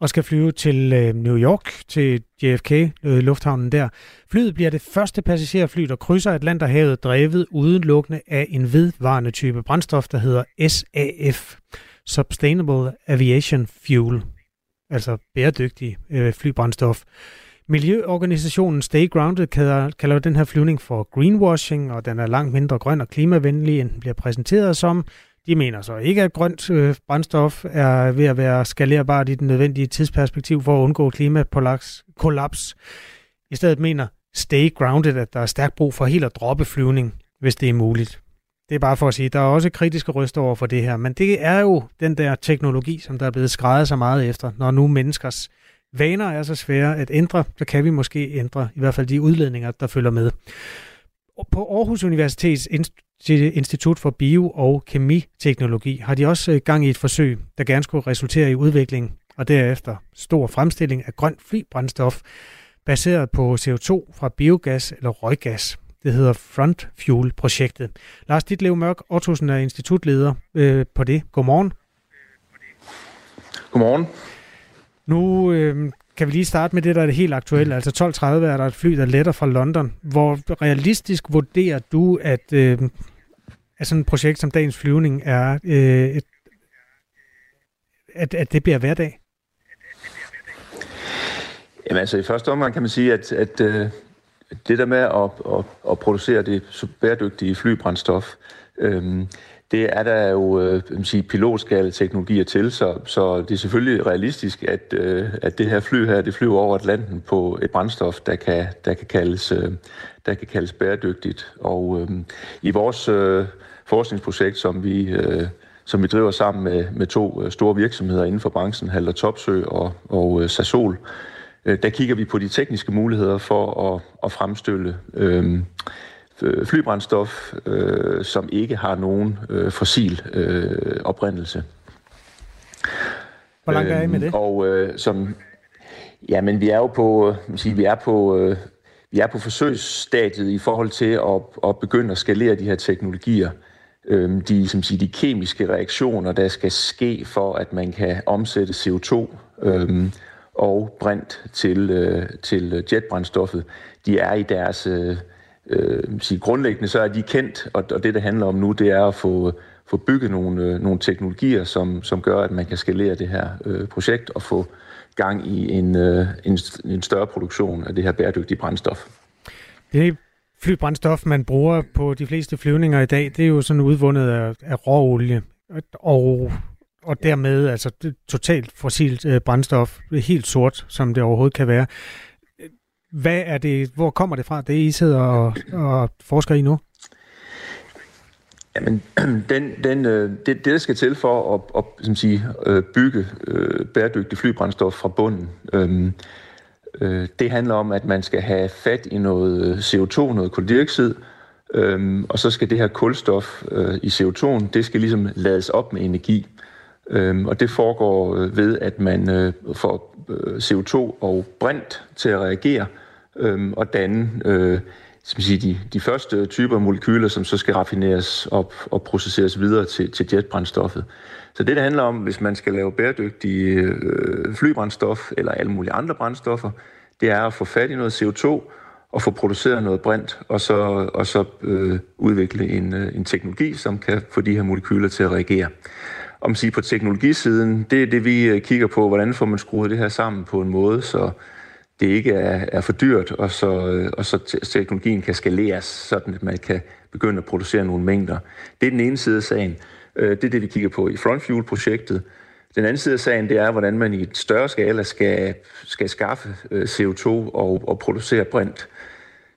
og skal flyve til øh, New York, til JFK øh, Lufthavnen der. Flyet bliver det første passagerfly, der krydser Atlanterhavet, drevet udelukkende af en vedvarende type brændstof, der hedder SAF, Sustainable Aviation Fuel, altså bæredygtig øh, flybrændstof. Miljøorganisationen Stay Grounded kalder, kalder den her flyvning for greenwashing, og den er langt mindre grøn og klimavenlig, end den bliver præsenteret som. De mener så ikke, at grønt øh, brændstof er ved at være skalerbart i den nødvendige tidsperspektiv for at undgå klimakollaps. I stedet mener Stay Grounded, at der er stærkt brug for helt at droppe flyvning, hvis det er muligt. Det er bare for at sige, der er også kritiske røster over for det her, men det er jo den der teknologi, som der er blevet skrevet så meget efter, når nu menneskers vaner er så svære at ændre, så kan vi måske ændre i hvert fald de udledninger, der følger med. På Aarhus Universitets Institut for Bio- og Kemiteknologi har de også øh, gang i et forsøg, der gerne skulle resultere i udvikling og derefter stor fremstilling af grønt flybrændstof, baseret på CO2 fra biogas eller røggas. Det hedder Front Fuel-projektet. Lars Ditlev Mørk, Ottosen er institutleder øh, på det. Godmorgen. Godmorgen. Nu øh, kan vi lige starte med det, der er det helt aktuelle. Altså 12.30 er der et fly, der letter fra London. Hvor realistisk vurderer du, at, øh, at sådan et projekt som dagens flyvning er, øh, et, at, at det bliver hverdag? Jamen altså i første omgang kan man sige, at, at øh, det der med at, at, at producere det bæredygtige flybrændstof, øhm, det er der jo øh, sige, pilotskale teknologier til, så, så det er selvfølgelig realistisk, at, øh, at det her fly her, det flyver over Atlanten på et brændstof, der kan, der kan, kaldes, øh, der kan kaldes bæredygtigt. Og øh, i vores øh, forskningsprojekt, som vi, øh, som vi driver sammen med, med to øh, store virksomheder inden for branchen, Halder Topsø og, og øh, Sasol, øh, der kigger vi på de tekniske muligheder for at, at fremstille øh, Øh, flybrændstof, øh, som ikke har nogen øh, fossil øh, oprindelse. Hvor langt er I med det? Øhm, og øh, som, ja, men vi er jo på, øh, sige, vi er på, øh, vi er på forsøgsstadiet i forhold til at, at begynde at skalere de her teknologier. Øh, de, som siger, de kemiske reaktioner, der skal ske for, at man kan omsætte CO2 øh, og brint til, øh, til jetbrændstoffet, de er i deres øh, øh, sige, grundlæggende så er de kendt, og, og det, det handler om nu, det er at få, få bygget nogle, øh, nogle teknologier, som, som gør, at man kan skalere det her øh, projekt og få gang i en, øh, en, en større produktion af det her bæredygtige brændstof. Det flybrændstof, man bruger på de fleste flyvninger i dag, det er jo sådan udvundet af, af råolie, og, og dermed altså totalt fossilt øh, brændstof, helt sort, som det overhovedet kan være. Hvad er det, hvor kommer det fra, det I sidder og, og forsker i nu? Jamen, den, den, øh, det, det, der skal til for at, at som sige, øh, bygge øh, bæredygtig flybrændstof fra bunden, øhm, øh, det handler om, at man skal have fat i noget CO2, noget koldioxid, øhm, og så skal det her kulstof øh, i CO2'en, det skal ligesom lades op med energi. Øhm, og det foregår øh, ved, at man øh, får øh, CO2 og brint til at reagere, øhm, og danne øh, som sige, de, de første typer molekyler, som så skal raffineres op og processeres videre til, til jetbrændstoffet. Så det, det handler om, hvis man skal lave bæredygtige øh, flybrændstof eller alle mulige andre brændstoffer, det er at få fat i noget CO2 og få produceret noget brint, og så, og så øh, udvikle en, øh, en teknologi, som kan få de her molekyler til at reagere. Om sige på teknologisiden, det er det, vi øh, kigger på, hvordan får man skruet det her sammen på en måde, så det ikke er, er for dyrt, og så, øh, og så teknologien kan skaleres, sådan at man kan begynde at producere nogle mængder. Det er den ene side af sagen. Øh, det er det, vi kigger på i Frontfuel-projektet. Den anden side af sagen, det er, hvordan man i et større skala skal, skal skaffe CO2 og, og producere brint.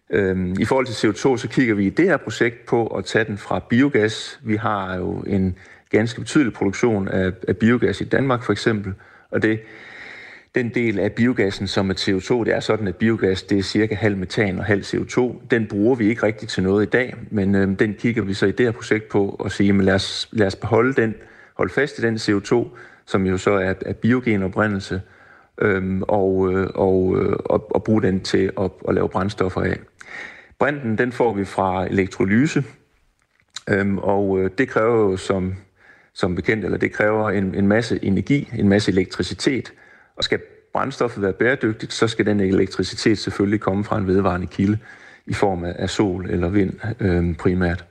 Øhm, I forhold til CO2, så kigger vi i det her projekt på at tage den fra biogas. Vi har jo en ganske betydelig produktion af, af biogas i Danmark for eksempel, og det den del af biogassen, som er CO2, det er sådan, at biogas det er cirka halv metan og halv CO2. Den bruger vi ikke rigtig til noget i dag, men øh, den kigger vi så i det her projekt på og siger, men lad os, lad os beholde den, holde fast i den CO2, som jo så er, er biogen oprindelse, øhm, og, øh, og, øh, og, og bruge den til at, at lave brændstoffer af. Brinten, den får vi fra elektrolyse, øhm, og øh, det kræver jo, som som bekendt, eller det kræver en, en masse energi, en masse elektricitet. Og skal brændstoffet være bæredygtigt, så skal den elektricitet selvfølgelig komme fra en vedvarende kilde i form af, af sol eller vind øh, primært.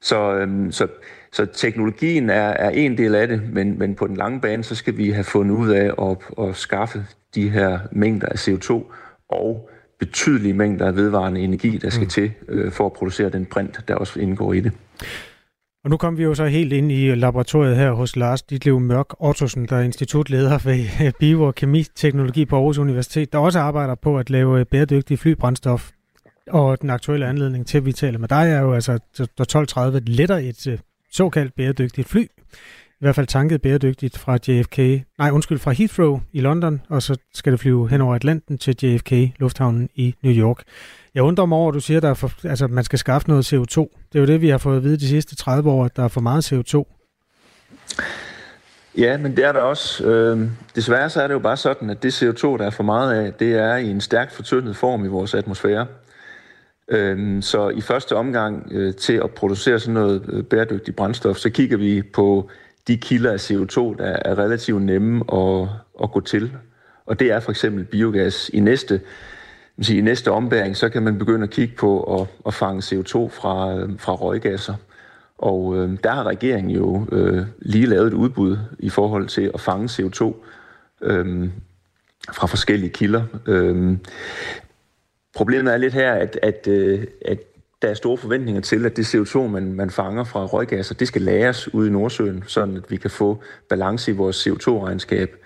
Så, øh, så, så teknologien er, er en del af det, men, men på den lange bane, så skal vi have fundet ud af at, at skaffe de her mængder af CO2 og betydelige mængder af vedvarende energi, der skal mm. til øh, for at producere den brint, der også indgår i det. Og nu kom vi jo så helt ind i laboratoriet her hos Lars Ditlev Mørk Ottosen, der er institutleder ved øh, Bio- og Kemiteknologi på Aarhus Universitet, der også arbejder på at lave øh, bæredygtig flybrændstof. Og den aktuelle anledning til, at vi taler med dig, er jo altså, at 1230 letter et øh, såkaldt bæredygtigt fly i hvert fald tanket bæredygtigt fra JFK, nej undskyld, fra Heathrow i London, og så skal det flyve hen over Atlanten til JFK, lufthavnen i New York. Jeg undrer mig over, at du siger, at for, altså, man skal skaffe noget CO2. Det er jo det, vi har fået at vide de sidste 30 år, at der er for meget CO2. Ja, men det er der også. Øh, desværre så er det jo bare sådan, at det CO2, der er for meget af, det er i en stærkt fortyndet form i vores atmosfære. Øh, så i første omgang øh, til at producere sådan noget øh, bæredygtigt brændstof, så kigger vi på de kilder af CO2, der er relativt nemme at, at gå til. Og det er for eksempel biogas. I næste, sige, i næste ombæring, så kan man begynde at kigge på at, at fange CO2 fra, øh, fra røggasser. Og øh, der har regeringen jo øh, lige lavet et udbud i forhold til at fange CO2 øh, fra forskellige kilder. Øh, problemet er lidt her, at, at, øh, at der er store forventninger til, at det CO2, man, man fanger fra røggasser, det skal lagres ud i Nordsøen, sådan at vi kan få balance i vores CO2-regnskab.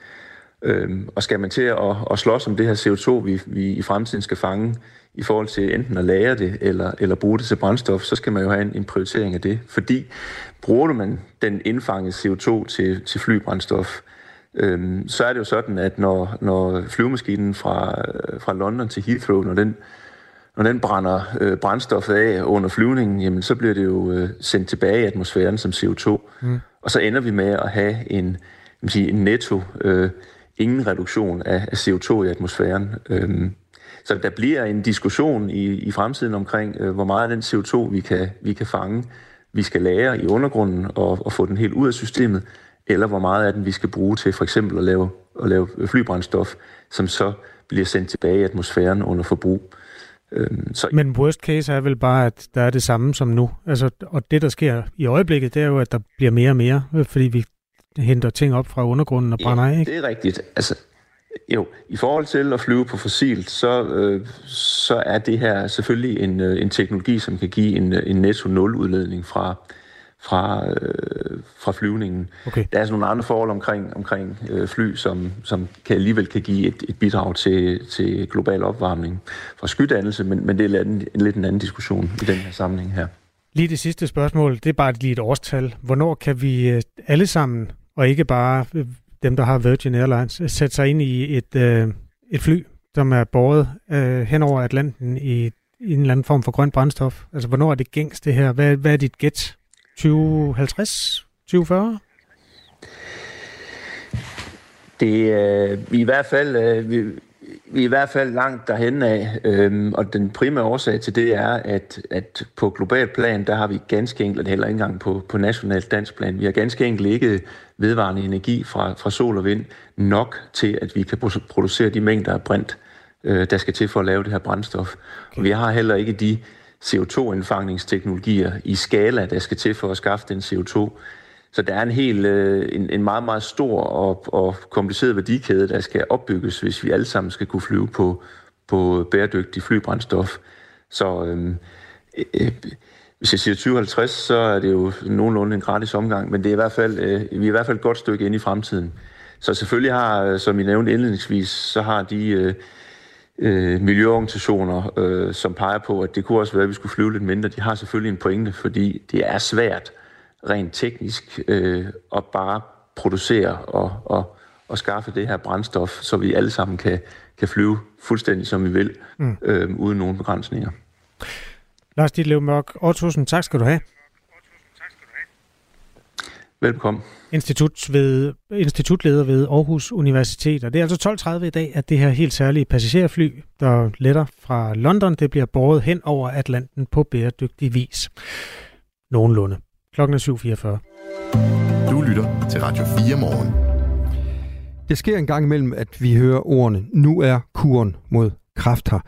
Øhm, og skal man til at, at slås om det her CO2, vi, vi i fremtiden skal fange, i forhold til enten at lære det eller, eller bruge det til brændstof, så skal man jo have en, en prioritering af det. Fordi bruger man den indfangede CO2 til, til flybrændstof, øhm, så er det jo sådan, at når, når flyvemaskinen fra, fra London til Heathrow, når den når den brænder øh, brændstoffet af under flyvningen, jamen, så bliver det jo øh, sendt tilbage i atmosfæren som CO2. Mm. Og så ender vi med at have en, sige, en netto, øh, ingen reduktion af, CO2 i atmosfæren. Øhm, så der bliver en diskussion i, i fremtiden omkring, øh, hvor meget af den CO2, vi kan, vi kan fange, vi skal lære i undergrunden og, og få den helt ud af systemet, eller hvor meget af den vi skal bruge til for eksempel at lave, at lave flybrændstof, som så bliver sendt tilbage i atmosfæren under forbrug. Øhm, så... Men worst case er vel bare, at der er det samme som nu. Altså, og det, der sker i øjeblikket, det er jo, at der bliver mere og mere, fordi vi henter ting op fra undergrunden og brænder af. Ikke? det er rigtigt. Altså, jo, i forhold til at flyve på fossilt, så, øh, så er det her selvfølgelig en, øh, en teknologi, som kan give en, en netto nul udledning fra, fra, øh, fra flyvningen. Okay. Der er sådan nogle andre forhold omkring, omkring øh, fly, som, som kan alligevel kan give et, et bidrag til, til global opvarmning fra skydannelse, men, men det er en, en lidt en anden diskussion i den her sammenhæng her. Lige det sidste spørgsmål, det er bare lige et årstal. Hvornår kan vi øh, alle sammen, og ikke bare øh, dem, der har Virgin Airlines, øh, sætte sig ind i et, øh, et fly, som er båret øh, hen over Atlanten i, i en eller anden form for grønt brændstof? Altså, hvornår er det gængs det her? Hvad, hvad er dit gæt? 2050? 2040? Det er øh, i hvert fald øh, vi, er i hvert fald langt derhen af, øh, og den primære årsag til det er, at, at på global plan, der har vi ganske enkelt, heller ikke engang på, på nationalt dansk plan, vi har ganske enkelt ikke vedvarende energi fra, fra sol og vind nok til, at vi kan producere de mængder af brint, øh, der skal til for at lave det her brændstof. Okay. Og vi har heller ikke de CO2-indfangningsteknologier i skala, der skal til for at skaffe den CO2. Så der er en helt, øh, en, en meget, meget stor og, og kompliceret værdikæde, der skal opbygges, hvis vi alle sammen skal kunne flyve på, på bæredygtig flybrændstof. Så øhm, øh, øh, hvis jeg siger 2050, så er det jo nogenlunde en gratis omgang, men det er i hvert fald, øh, vi er i hvert fald et godt stykke ind i fremtiden. Så selvfølgelig har, øh, som I nævnte indledningsvis, så har de øh, øh, miljøorganisationer, øh, som peger på, at det kunne også være, at vi skulle flyve lidt mindre. De har selvfølgelig en pointe, fordi det er svært rent teknisk øh, at bare producere og, og, og skaffe det her brændstof, så vi alle sammen kan, kan flyve fuldstændig som vi vil, mm. øh, uden nogen begrænsninger. Lars Ditlev Mørk, tusind tak skal du have. Velkommen. Institut ved, institutleder ved Aarhus Universitet. Og det er altså 12.30 i dag, at det her helt særlige passagerfly, der letter fra London, det bliver båret hen over Atlanten på bæredygtig vis. Nogenlunde. Klokken er 7.44. Du lytter til Radio 4 morgen. Det sker en gang imellem, at vi hører ordene, nu er kuren mod kræft her.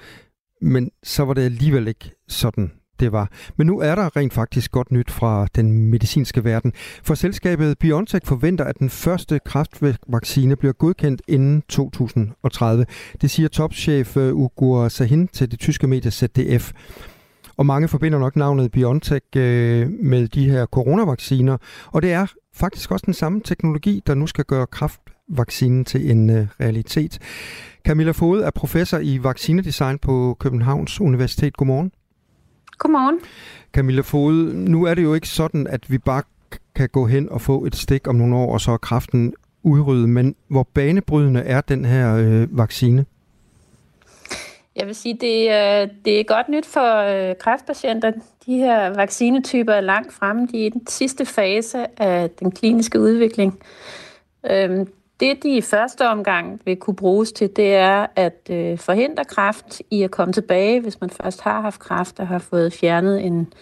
Men så var det alligevel ikke sådan, det var. Men nu er der rent faktisk godt nyt fra den medicinske verden. For selskabet BioNTech forventer, at den første kræftvaccine bliver godkendt inden 2030. Det siger topchef øh, Ugur Sahin til det tyske medie ZDF. Og mange forbinder nok navnet BioNTech øh, med de her coronavacciner. Og det er faktisk også den samme teknologi, der nu skal gøre kraftvaccinen til en øh, realitet. Camilla Fode er professor i vaccinedesign på Københavns Universitet. Godmorgen. Godmorgen. Camilla Fode, nu er det jo ikke sådan, at vi bare kan gå hen og få et stik om nogle år, og så er kraften udryddet. Men hvor banebrydende er den her øh, vaccine? Jeg vil sige, det er, det er godt nyt for øh, kræftpatienter. De her vaccinetyper er langt fremme. De er i den sidste fase af den kliniske udvikling. Øhm, det, de i første omgang vil kunne bruges til, det er at øh, forhindre kræft i at komme tilbage, hvis man først har haft kræft og har fået fjernet en,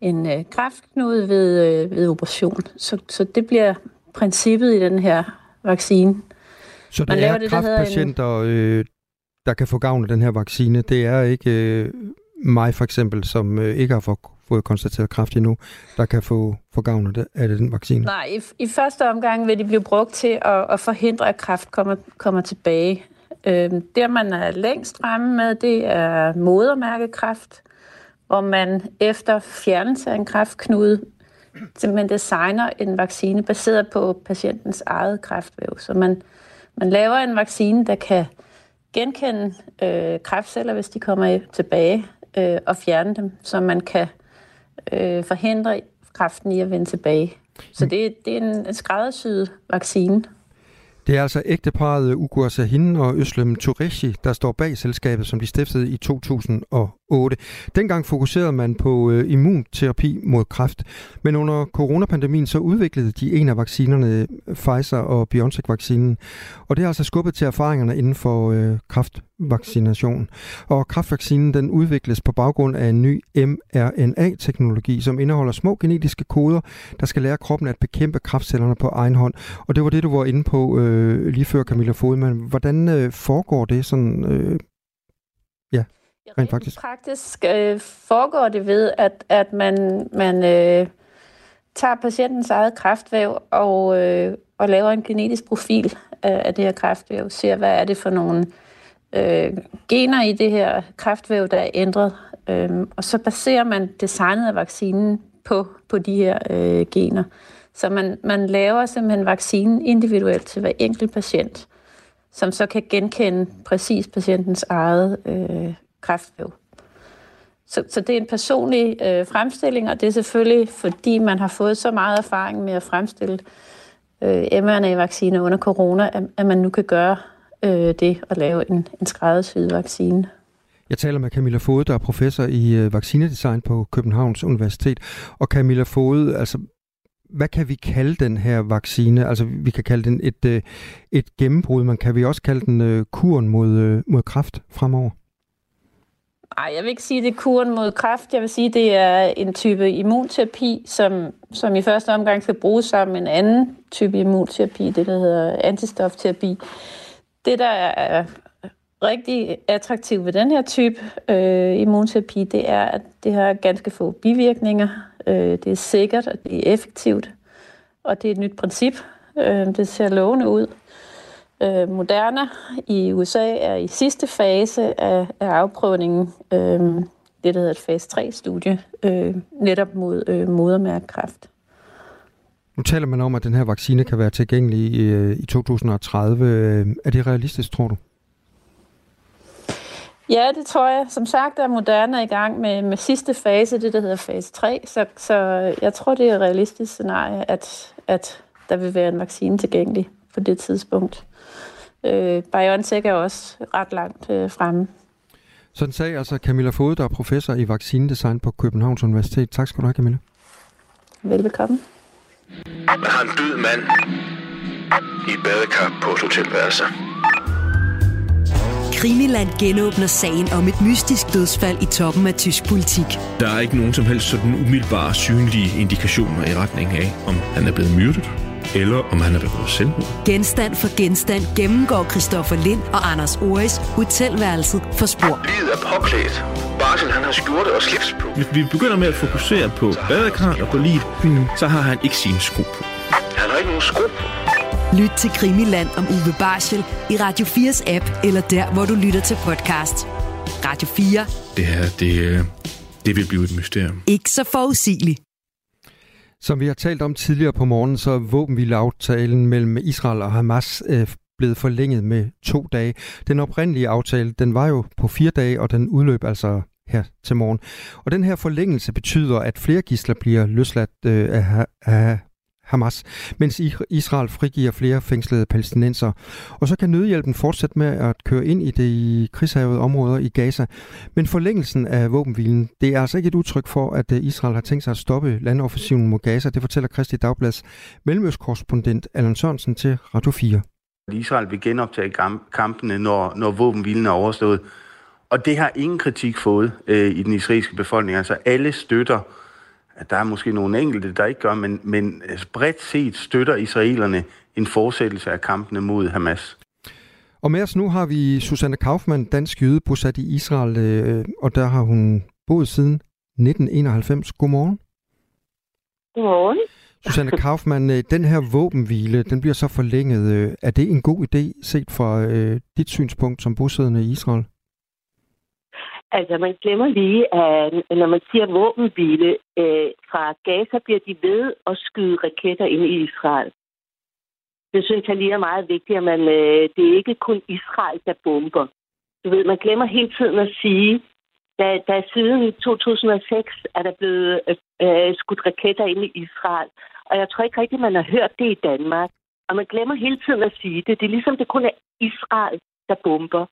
en øh, kræftknude ved, ved operation. Så, så det bliver princippet i den her vaccine. Så det man er det, kræftpatienter, en... øh, der kan få gavn af den her vaccine. Det er ikke øh, mig for eksempel, som øh, ikke har fået konstateret kræft endnu, der kan få, få gavn af, det, af den vaccine. Nej, i, i første omgang vil de blive brugt til at, at forhindre, at kræft kommer, kommer tilbage. Øh, det, man er længst fremme med, det er modermærkekræft, hvor man efter fjernelse af en kræftknude simpelthen designer en vaccine baseret på patientens eget kræftvæv. Så man, man laver en vaccine, der kan genkende øh, kræftceller, hvis de kommer tilbage, øh, og fjerne dem, så man kan øh, forhindre kræften i at vende tilbage. Så det, det er en skræddersyet vaccine. Det er altså ægteparet Ugur Sahin og Øslem Tureshi, der står bag selskabet, som de stiftede i 2008. Dengang fokuserede man på øh, immunterapi mod kræft, men under coronapandemien så udviklede de en af vaccinerne, øh, Pfizer og BioNTech-vaccinen, og det har altså skubbet til erfaringerne inden for øh, kræftvaccination. Og kræftvaccinen den udvikles på baggrund af en ny mRNA-teknologi, som indeholder små genetiske koder, der skal lære kroppen at bekæmpe kræftcellerne på egen hånd. Og det var det, du var inde på øh, lige før, Camilla Fodman. Hvordan øh, foregår det sådan, øh, ja, rent faktisk? Praktisk øh, foregår det ved, at, at man, man øh, tager patientens eget kræftvæv og, øh, og laver en genetisk profil af, af det her kræftvæv, ser, hvad er det for nogle øh, gener i det her kræftvæv, der er ændret. Øh, og så baserer man designet af vaccinen på, på de her øh, gener. Så man, man laver simpelthen vaccinen individuelt til hver enkelt patient, som så kan genkende præcis patientens eget øh, kræftvæv. Så, så det er en personlig øh, fremstilling, og det er selvfølgelig, fordi man har fået så meget erfaring med at fremstille øh, mRNA-vacciner under corona, at, at man nu kan gøre øh, det at lave en, en skræddersyet vaccine. Jeg taler med Camilla Fode, der er professor i øh, vaccinedesign på Københavns Universitet. Og Camilla Fode, altså, hvad kan vi kalde den her vaccine? Altså, vi kan kalde den et, øh, et gennembrud, men kan vi også kalde den øh, kuren mod, mod kræft fremover? Nej, jeg vil ikke sige, det er kuren mod kræft. Jeg vil sige, det er en type immunterapi, som, som i første omgang skal bruges sammen med en anden type immunterapi, det der hedder antistofterapi. Det, der er rigtig attraktivt ved den her type øh, immunterapi, det er, at det har ganske få bivirkninger. Øh, det er sikkert, og det er effektivt, og det er et nyt princip. Øh, det ser lovende ud. Øh, Moderna i USA er i sidste fase af, af afprøvningen, øh, det der hedder et fase 3-studie, øh, netop mod øh, modermærkekræft. Nu taler man om, at den her vaccine kan være tilgængelig i, øh, i 2030. Øh, er det realistisk, tror du? Ja, det tror jeg. Som sagt er Moderna i gang med, med sidste fase, det der hedder fase 3, så, så jeg tror, det er et realistisk scenarie, at, at der vil være en vaccine tilgængelig på det tidspunkt. Øh, BioNTech er også ret langt øh, fremme. Sådan sagde altså Camilla Fode, der er professor i vaccinedesign på Københavns Universitet. Tak skal du have, Camilla. Velbekomme. Man har en død mand i et badekar på et hotelværelse. Krimiland genåbner sagen om et mystisk dødsfald i toppen af tysk politik. Der er ikke nogen som helst sådan umiddelbare synlige indikationer i retning af, om han er blevet myrdet eller om han har begået selvmord. Genstand for genstand gennemgår Christoffer Lind og Anders Oris hotelværelset for spor. Livet er påklædt. Barsel, han har skjorte og slips på. Hvis vi begynder med at fokusere på badekar og på livet, mm. så har han ikke sine sko på. Han har ikke nogen sko på. Lyt til Krimiland om Uwe Barschel i Radio 4's app, eller der, hvor du lytter til podcast. Radio 4. Det her, det, øh, det vil blive et mysterium. Ikke så forudsigeligt. Som vi har talt om tidligere på morgen, så er våbenhvileaftalen mellem Israel og Hamas øh, blevet forlænget med to dage. Den oprindelige aftale, den var jo på fire dage, og den udløb altså her til morgen. Og den her forlængelse betyder, at flere gisler bliver løsladt øh, af, af Hamas, mens Israel frigiver flere fængslede palæstinenser. Og så kan nødhjælpen fortsætte med at køre ind i de krigshavede områder i Gaza. Men forlængelsen af våbenhvilen, det er altså ikke et udtryk for, at øh, Israel har tænkt sig at stoppe landoffensiven mod Gaza. Det fortæller Kristi Dagblads mellemøstkorrespondent Allan Sørensen til Radio 4. Israel vil genoptage kampene, når, når våbenhvilen er overstået. Og det har ingen kritik fået øh, i den israelske befolkning. Altså alle støtter der er måske nogle enkelte, der ikke gør, men, men bredt set støtter israelerne en fortsættelse af kampene mod Hamas. Og med os nu har vi Susanne Kaufmann, dansk jøde, bosat i Israel, øh, og der har hun boet siden 1991. Godmorgen. Godmorgen. Susanne Kaufmann, øh, den her våbenhvile, den bliver så forlænget. Øh, er det en god idé set fra øh, dit synspunkt som bosiddende i Israel? Altså, man glemmer lige, at når man siger våbenhvile, øh, fra Gaza bliver de ved at skyde raketter ind i Israel. Det synes jeg lige er meget vigtigt, at man, øh, det er ikke kun Israel, der bomber. Du ved, man glemmer hele tiden at sige, da, da siden 2006 er der blevet øh, øh, skudt raketter ind i Israel. Og jeg tror ikke rigtigt, man har hørt det i Danmark. Og man glemmer hele tiden at sige det. Det er ligesom, det kun er Israel, der bomber.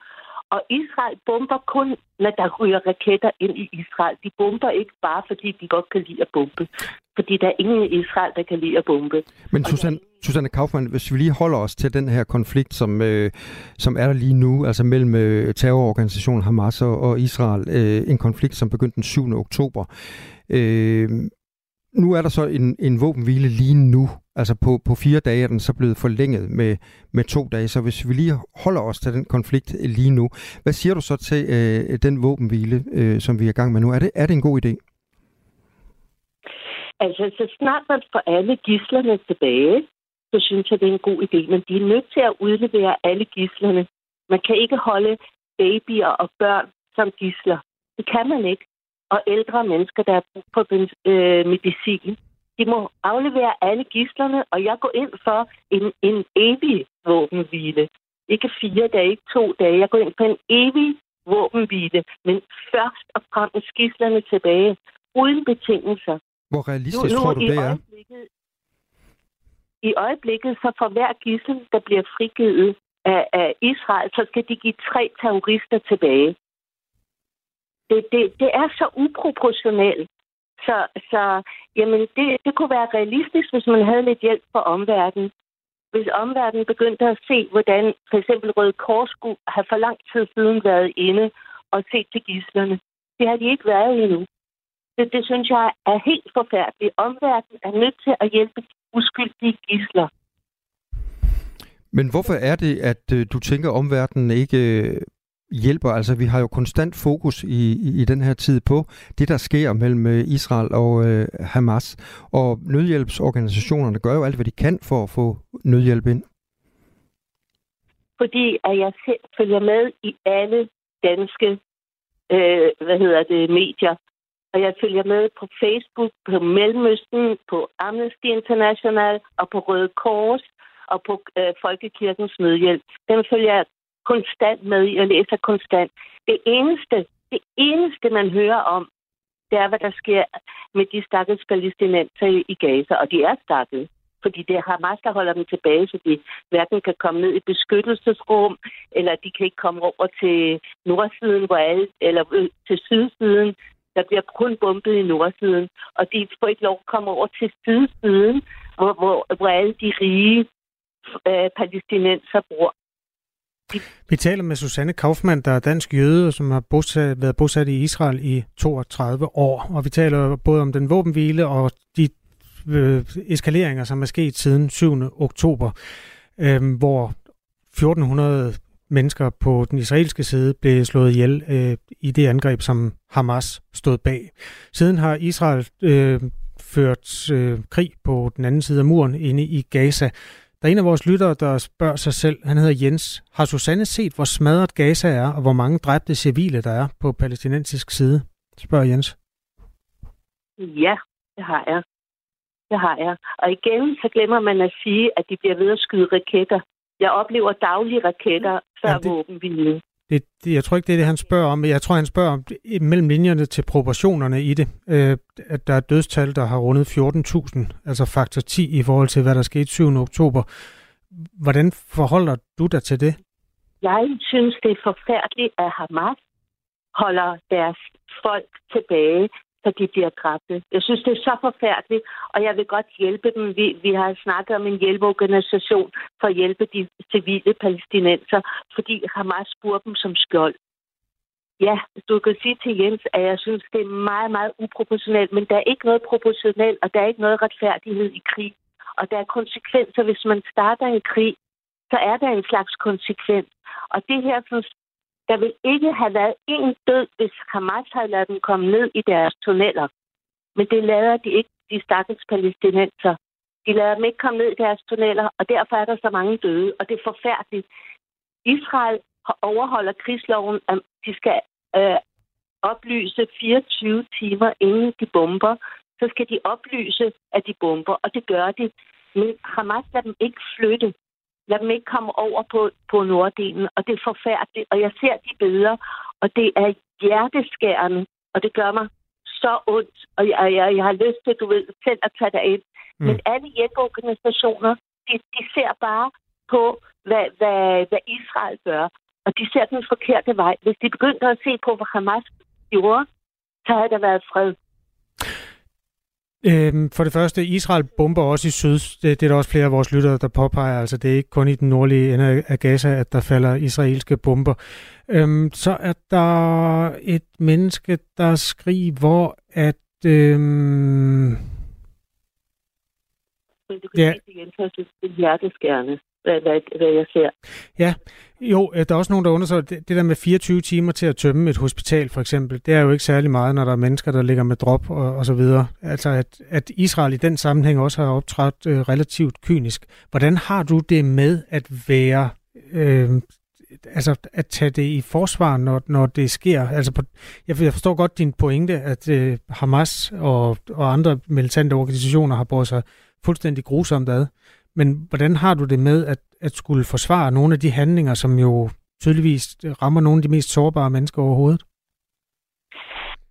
Og Israel bomber kun, når der ryger raketter ind i Israel. De bomber ikke bare, fordi de godt kan lide at bombe. Fordi der er ingen i Israel, der kan lide at bombe. Men Susanne, Susanne Kaufmann, hvis vi lige holder os til den her konflikt, som, øh, som er der lige nu, altså mellem øh, terrororganisationen Hamas og, og Israel, øh, en konflikt, som begyndte den 7. oktober. Øh, nu er der så en, en våbenhvile lige nu. Altså på, på fire dage er den så blevet forlænget med, med to dage. Så hvis vi lige holder os til den konflikt lige nu, hvad siger du så til øh, den våbenhvile, øh, som vi er i gang med nu? Er det, er det en god idé? Altså, så snart man får alle gislerne tilbage, så synes jeg, det er en god idé. Men de er nødt til at udlevere alle gislerne. Man kan ikke holde babyer og børn som gisler. Det kan man ikke og ældre mennesker, der har brug for øh, medicin. De må aflevere alle gislerne, og jeg går ind for en, en evig våbenhvile. Ikke fire dage, ikke to dage. Jeg går ind for en evig våbenhvile, men først og fremmest gislerne tilbage, uden betingelser. Hvor realistisk nu, tror du, det er? I øjeblikket, så for hver gissel, der bliver frigivet af, af Israel, så skal de give tre terrorister tilbage det, det, det er så uproportionelt. Så, så jamen, det, det kunne være realistisk, hvis man havde lidt hjælp fra omverdenen. Hvis omverdenen begyndte at se, hvordan for eksempel Røde Kors skulle have for lang tid siden været inde og set til gislerne. Det har de ikke været endnu. Det, det synes jeg er helt forfærdeligt. Omverdenen er nødt til at hjælpe uskyldige gisler. Men hvorfor er det, at øh, du tænker, at omverdenen ikke hjælper. Altså, vi har jo konstant fokus i, i, i den her tid på det, der sker mellem øh, Israel og øh, Hamas. Og nødhjælpsorganisationerne gør jo alt, hvad de kan for at få nødhjælp ind. Fordi at jeg selv følger med i alle danske øh, hvad hedder det, medier. Og jeg følger med på Facebook, på Mellemøsten, på Amnesty International og på Røde Kors og på øh, Folkekirkens Nødhjælp. Den følger jeg konstant med i og læser konstant. Det eneste, det eneste, man hører om, det er, hvad der sker med de stakkels palæstinenser i Gaza, og de er stakket. Fordi det er Hamas, der holder dem tilbage, så de hverken kan komme ned i beskyttelsesrum, eller de kan ikke komme over til nordsiden, hvor alle, eller øh, til sydsiden. Der bliver kun bumpet i nordsiden, og de får ikke lov at komme over til sydsiden, hvor, hvor, hvor alle de rige øh, palæstinenser bor. Vi taler med Susanne Kaufmann, der er dansk jøde, som har bosat, været bosat i Israel i 32 år. Og vi taler både om den våbenhvile og de øh, eskaleringer, som er sket siden 7. oktober, øh, hvor 1400 mennesker på den israelske side blev slået ihjel øh, i det angreb, som Hamas stod bag. Siden har Israel øh, ført øh, krig på den anden side af muren inde i Gaza. Der er en af vores lyttere, der spørger sig selv, han hedder Jens. Har Susanne set, hvor smadret Gaza er, og hvor mange dræbte civile der er på palæstinensisk side? Spørger Jens. Ja, det har jeg. Det har jeg. Og igen, så glemmer man at sige, at de bliver ved at skyde raketter. Jeg oplever daglige raketter før ja, det, våbenhvile. Det, det, jeg tror ikke, det er det, han spørger om. Jeg tror, han spørger om mellem linjerne til proportionerne i det. Øh, at der er dødstal, der har rundet 14.000, altså faktor 10 i forhold til, hvad der skete 7. oktober. Hvordan forholder du dig til det? Jeg synes, det er forfærdeligt, at Hamas holder deres folk tilbage så de bliver dræbte. Jeg synes, det er så forfærdeligt, og jeg vil godt hjælpe dem. Vi, vi har snakket om en hjælpeorganisation for at hjælpe de civile palæstinenser, fordi Hamas bruger dem som skjold. Ja, du kan sige til Jens, at jeg synes, det er meget, meget uproportionelt, men der er ikke noget proportionelt, og der er ikke noget retfærdighed i krig. Og der er konsekvenser, hvis man starter en krig, så er der en slags konsekvens. Og det her synes, der vil ikke have været en død, hvis Hamas havde ladet dem komme ned i deres tunneller. Men det lader de ikke, de stakkels palæstinenser. De lader dem ikke komme ned i deres tunneller, og derfor er der så mange døde, og det er forfærdeligt. Israel overholder krigsloven, at de skal øh, oplyse 24 timer inden de bomber. Så skal de oplyse, at de bomber, og det gør de. Men Hamas lader dem ikke flytte. Lad dem ikke komme over på, på norddelen, og det er forfærdeligt. Og jeg ser de billeder, og det er hjerteskærende, og det gør mig så ondt. Og jeg, jeg, jeg har lyst til, du ved, selv at tage dig ind. Mm. Men alle hjælpeorganisationer, de, de ser bare på, hvad, hvad, hvad Israel gør. Og de ser den forkerte vej. Hvis de begyndte at se på, hvad Hamas gjorde, så havde der været fred. Øhm, for det første, Israel bomber også i syd. Det, det er der også flere af vores lyttere, der påpeger. Altså, det er ikke kun i den nordlige ende af Gaza, at der falder israelske bomber. Øhm, så er der et menneske, der skriver, at... Øhm, du kan ja. igen, så det er hjerteskærende hvad, hvad, hvad jeg ser. Ja, jo, øh, der er også nogen, der undersøger det, det der med 24 timer til at tømme et hospital, for eksempel. Det er jo ikke særlig meget, når der er mennesker, der ligger med drop og, og så videre. Altså, at, at Israel i den sammenhæng også har optrådt øh, relativt kynisk. Hvordan har du det med at være... Øh, altså at tage det i forsvar, når, når det sker. Altså på, jeg, jeg forstår godt din pointe, at øh, Hamas og, og andre militante organisationer har båret sig fuldstændig grusomt ad. Men hvordan har du det med at, at skulle forsvare nogle af de handlinger, som jo tydeligvis rammer nogle af de mest sårbare mennesker overhovedet?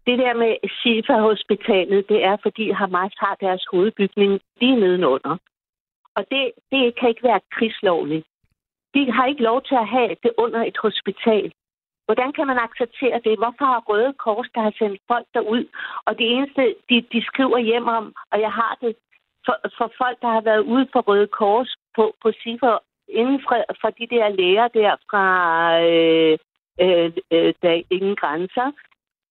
Det der med Shifa-hospitalet, det er, fordi Hamas har deres hovedbygning lige nedenunder. Og det, det kan ikke være krigslovligt. De har ikke lov til at have det under et hospital. Hvordan kan man acceptere det? Hvorfor har Røde Kors, der har sendt folk derud, og det eneste, de, de skriver hjem om, og jeg har det, for, for folk, der har været ude for Røde Kors på, på CIFER, inden for, for de der læger der fra øh, øh, øh, der er ingen grænser,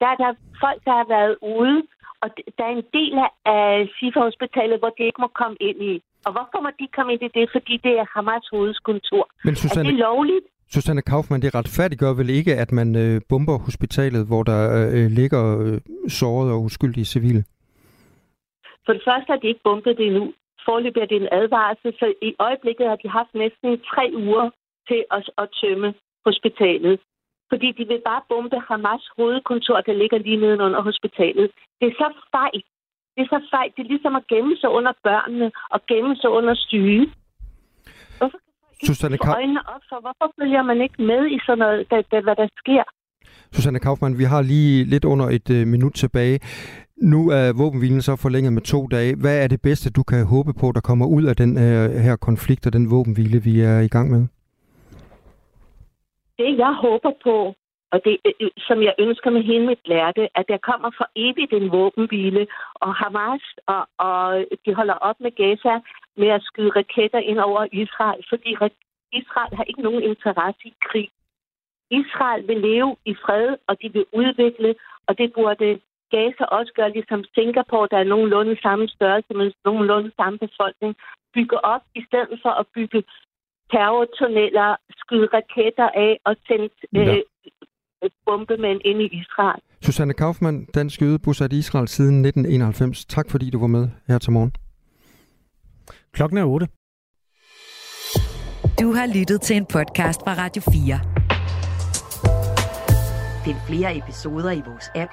der er der folk, der har været ude, og der er en del af CIFER-hospitalet, hvor de ikke må komme ind i. Og hvorfor må de komme ind i det? Fordi det er Hamas hovedskontor. Men Susanne, er det lovligt? Susanne Kaufmann, det retfærdiggør vel ikke, at man øh, bomber hospitalet, hvor der øh, ligger øh, sårede og uskyldige civile? For det første har de ikke bumpet det endnu. Forløbig er det en advarsel, så i øjeblikket har de haft næsten tre uger til at, at tømme hospitalet. Fordi de vil bare bombe Hamas hovedkontor, der ligger lige nedenunder hospitalet. Det er så fejl. Det er så fejl. Det er ligesom at gemme sig under børnene og gemme sig under syge. Hvorfor ikke få øjnene op for? Hvorfor følger man ikke med i sådan noget, da, da, hvad der sker? Susanne Kaufmann, vi har lige lidt under et øh, minut tilbage. Nu er våbenhvilen så forlænget med to dage. Hvad er det bedste, du kan håbe på, der kommer ud af den her, her konflikt og den våbenhvile, vi er i gang med? Det, jeg håber på, og det, øh, øh som jeg ønsker med hele mit lærte, at der kommer for evigt en våbenhvile, og Hamas og, og de holder op med Gaza med at skyde raketter ind over Israel, fordi Israel har ikke nogen interesse i krig. Israel vil leve i fred, og de vil udvikle, og det burde Gaza også gør, ligesom Singapore, der er nogenlunde samme størrelse, men nogenlunde samme befolkning, bygge op, i stedet for at bygge terrortunneller, skyde raketter af og sende ja. øh, bombemænd ind i Israel. Susanne Kaufmann, dansk jøde, bosat i Israel siden 1991. Tak fordi du var med her til morgen. Klokken er 8. Du har lyttet til en podcast fra Radio 4. Find flere episoder i vores app,